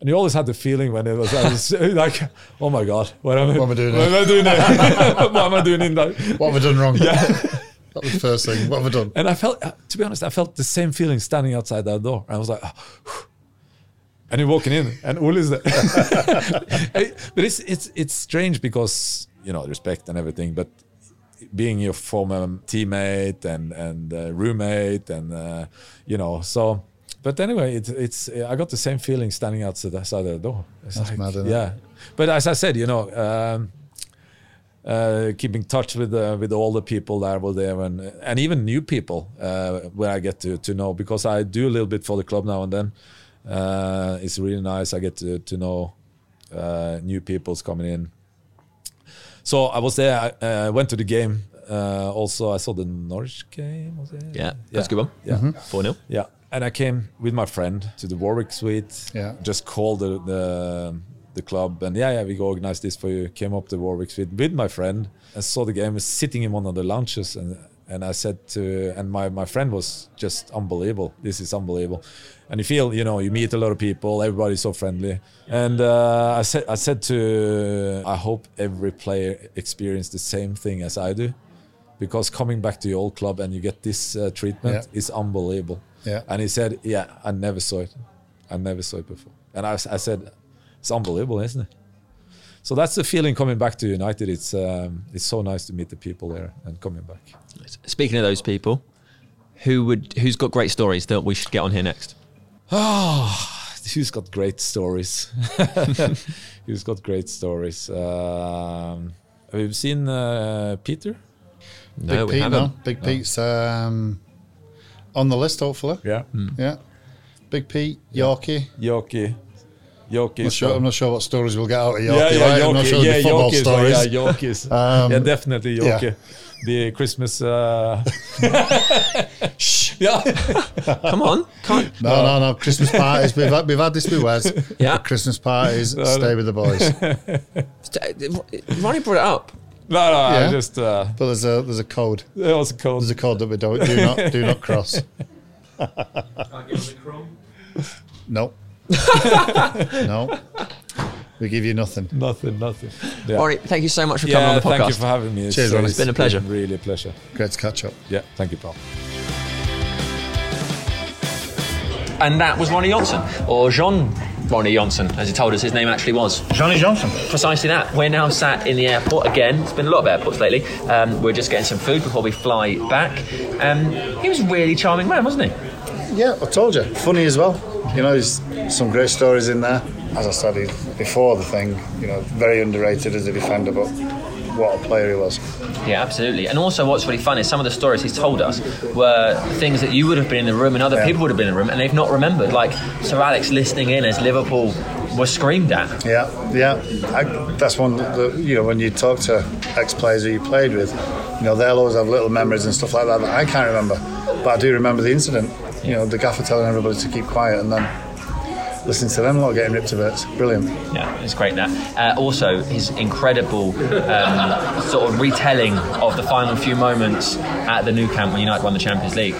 And you always had the feeling when it was, was like, oh my God, what am I, What am I doing What am I doing? what am I doing in that? What have I done wrong? That was the first thing. What have I done? And I felt, uh, to be honest, I felt the same feeling standing outside that door. I was like, "Ah, and you're walking in, and all is there. But it's it's it's strange because you know respect and everything, but being your former teammate and and uh, roommate and uh, you know so. But anyway, it's it's I got the same feeling standing outside outside the door. It's That's mad, isn't it? yeah. But as I said, you know. Um, uh, keeping touch with uh, with all the people that were there and and even new people uh, where I get to to know because I do a little bit for the club now and then. Uh, it's really nice. I get to to know uh, new people's coming in. So I was there. I uh, went to the game. Uh, also, I saw the Norwich game. Was it? Yeah, that's good one. Yeah. 4 0. Yeah, and I came with my friend to the Warwick Suite. Yeah. just called the the, the club and yeah, yeah, we organized this for you. Came up the Warwick Suite with my friend and saw the game. Sitting in one of the lounges and and I said to and my my friend was just unbelievable. This is unbelievable. And you feel, you know, you meet a lot of people. Everybody's so friendly. And uh, I said, I said to, I hope every player experience the same thing as I do, because coming back to your old club and you get this uh, treatment Yeah. is unbelievable. Yeah. And he said, "Yeah, I never saw it. I never saw it before." And I, I said, "It's unbelievable, isn't it?" So that's the feeling coming back to United. It's um, it's so nice to meet the people there and coming back. Speaking of those people, who would who's got great stories that we should get on here next? Who's got great stories? Who's got great stories? Um, have you seen uh, Peter? No, Big we Pete, haven't. no. Big Pete's um, on the list, hopefully. Yeah, Yeah. Big Pete, Yorkie. Yoki. Yorkie. I'm not, sure, I'm not sure what stories we'll get out of Yorkie. yeah, yeah, right? I'm not sure yeah, the football Yorkie. stories. Yeah, Yorkie's. Um, yeah, definitely yeah. The Christmas. Uh, yeah. Come on, can't. No, no, no. Christmas parties. We've had, we've had this with Wes. Yeah. Christmas parties. Stay with the boys. Ronny brought it up. No, no, I Yeah. just. Uh, But there's a there's a code. it was cold. There's a code that we don't do not do not cross. Can't give them a crumb. No. no. We give you nothing. Nothing, nothing. Yeah. Ronny, thank you so much for coming Yeah, on the podcast. thank you for having me. Cheers, Ronny. It's been a pleasure. Really a pleasure. Great to catch up. Yeah, thank you, Paul. And that was Ronny Johnsen, or Jean Ronny Johnsen, as he told us his name actually was. Johnny Johnson. Precisely that. We're now sat in the airport again. It's been a lot of airports lately. Um, we're just getting some food before we fly back. Um, he was a really charming man, wasn't he? Yeah, I told you. Funny as well. You know, there's some great stories in there. As I said before the thing, you know, very underrated as a defender, but what a player he was. Yeah, absolutely. And also, what's really fun is some of the stories he's told us were things that you would have been in the room and other Yeah. people would have been in the room and they've not remembered. Like Sir Alex listening in as Liverpool was screamed at. Yeah, yeah. I, that's one that, you know, when you talk to ex players who you played with, you know, they'll always have little memories and stuff like that that I can't remember. But I do remember the incident. You know, the gaffer telling everybody to keep quiet and then listening to them lot getting ripped to bits. Brilliant. Yeah, it's great that. Uh, also, his incredible um, sort of retelling of the final few moments at the Nou Camp when United won the Champions League.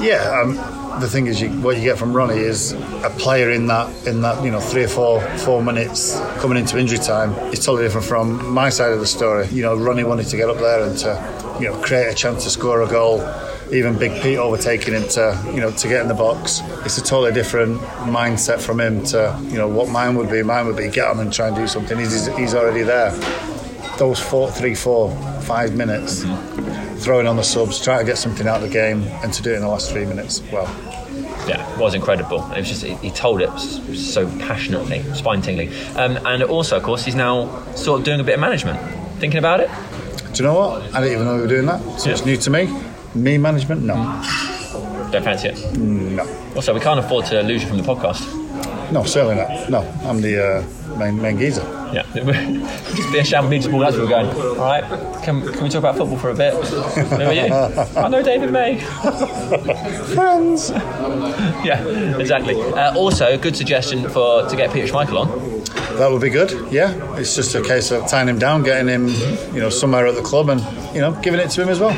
Yeah, um, the thing is, you, what you get from Ronny is a player in that in that you know three or four four minutes coming into injury time is totally different from my side of the story. You know, Ronny wanted to get up there and to you know create a chance to score a goal. Even Big Pete overtaking him to you know to get in the box. It's a totally different mindset from him to you know what mine would be. Mine would be get on and try and do something. He's he's already there. those four, three, four, five minutes, throwing on the subs, trying to get something out of the game, and to do it in the last three minutes. Well, Yeah, it was incredible. It was just he told it so passionately, spine tingling, um, and also, of course, he's now sort of doing a bit of management. Thinking about it, do you know what? I didn't even know we were doing that. So it's new to me. Me management? No, don't fancy it. no, Also, we can't afford to lose you from the podcast. no, certainly not. No, I'm the uh, main main geezer. Yeah, just be a. We need some more lads. We're going. All right, can, can we talk about football for a bit? Who are you? I know David May. Friends. Yeah, exactly. Uh, also, a good suggestion for to get Peter Schmeichel on. That would be good. Yeah, it's just a case of tying him down, getting him, you know, somewhere at the club, and you know, giving it to him as well.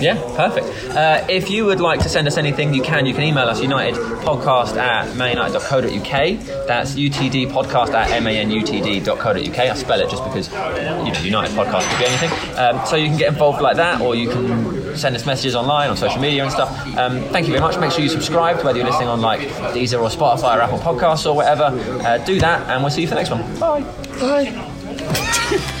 Yeah, perfect. Uh, if you would like to send us anything, you can. You can email us United podcast at manunited.co.uk. That's UTD podcast at manutd.co.uk. I spell it just because you know United podcast could be anything. Um, so you can get involved like that, or you can send us messages online on social media and stuff. Um, thank you very much. Make sure you subscribe, whether you're listening on like Deezer or Spotify or Apple Podcasts or whatever. Uh, do that, and we'll see you for the next one. Bye. Bye.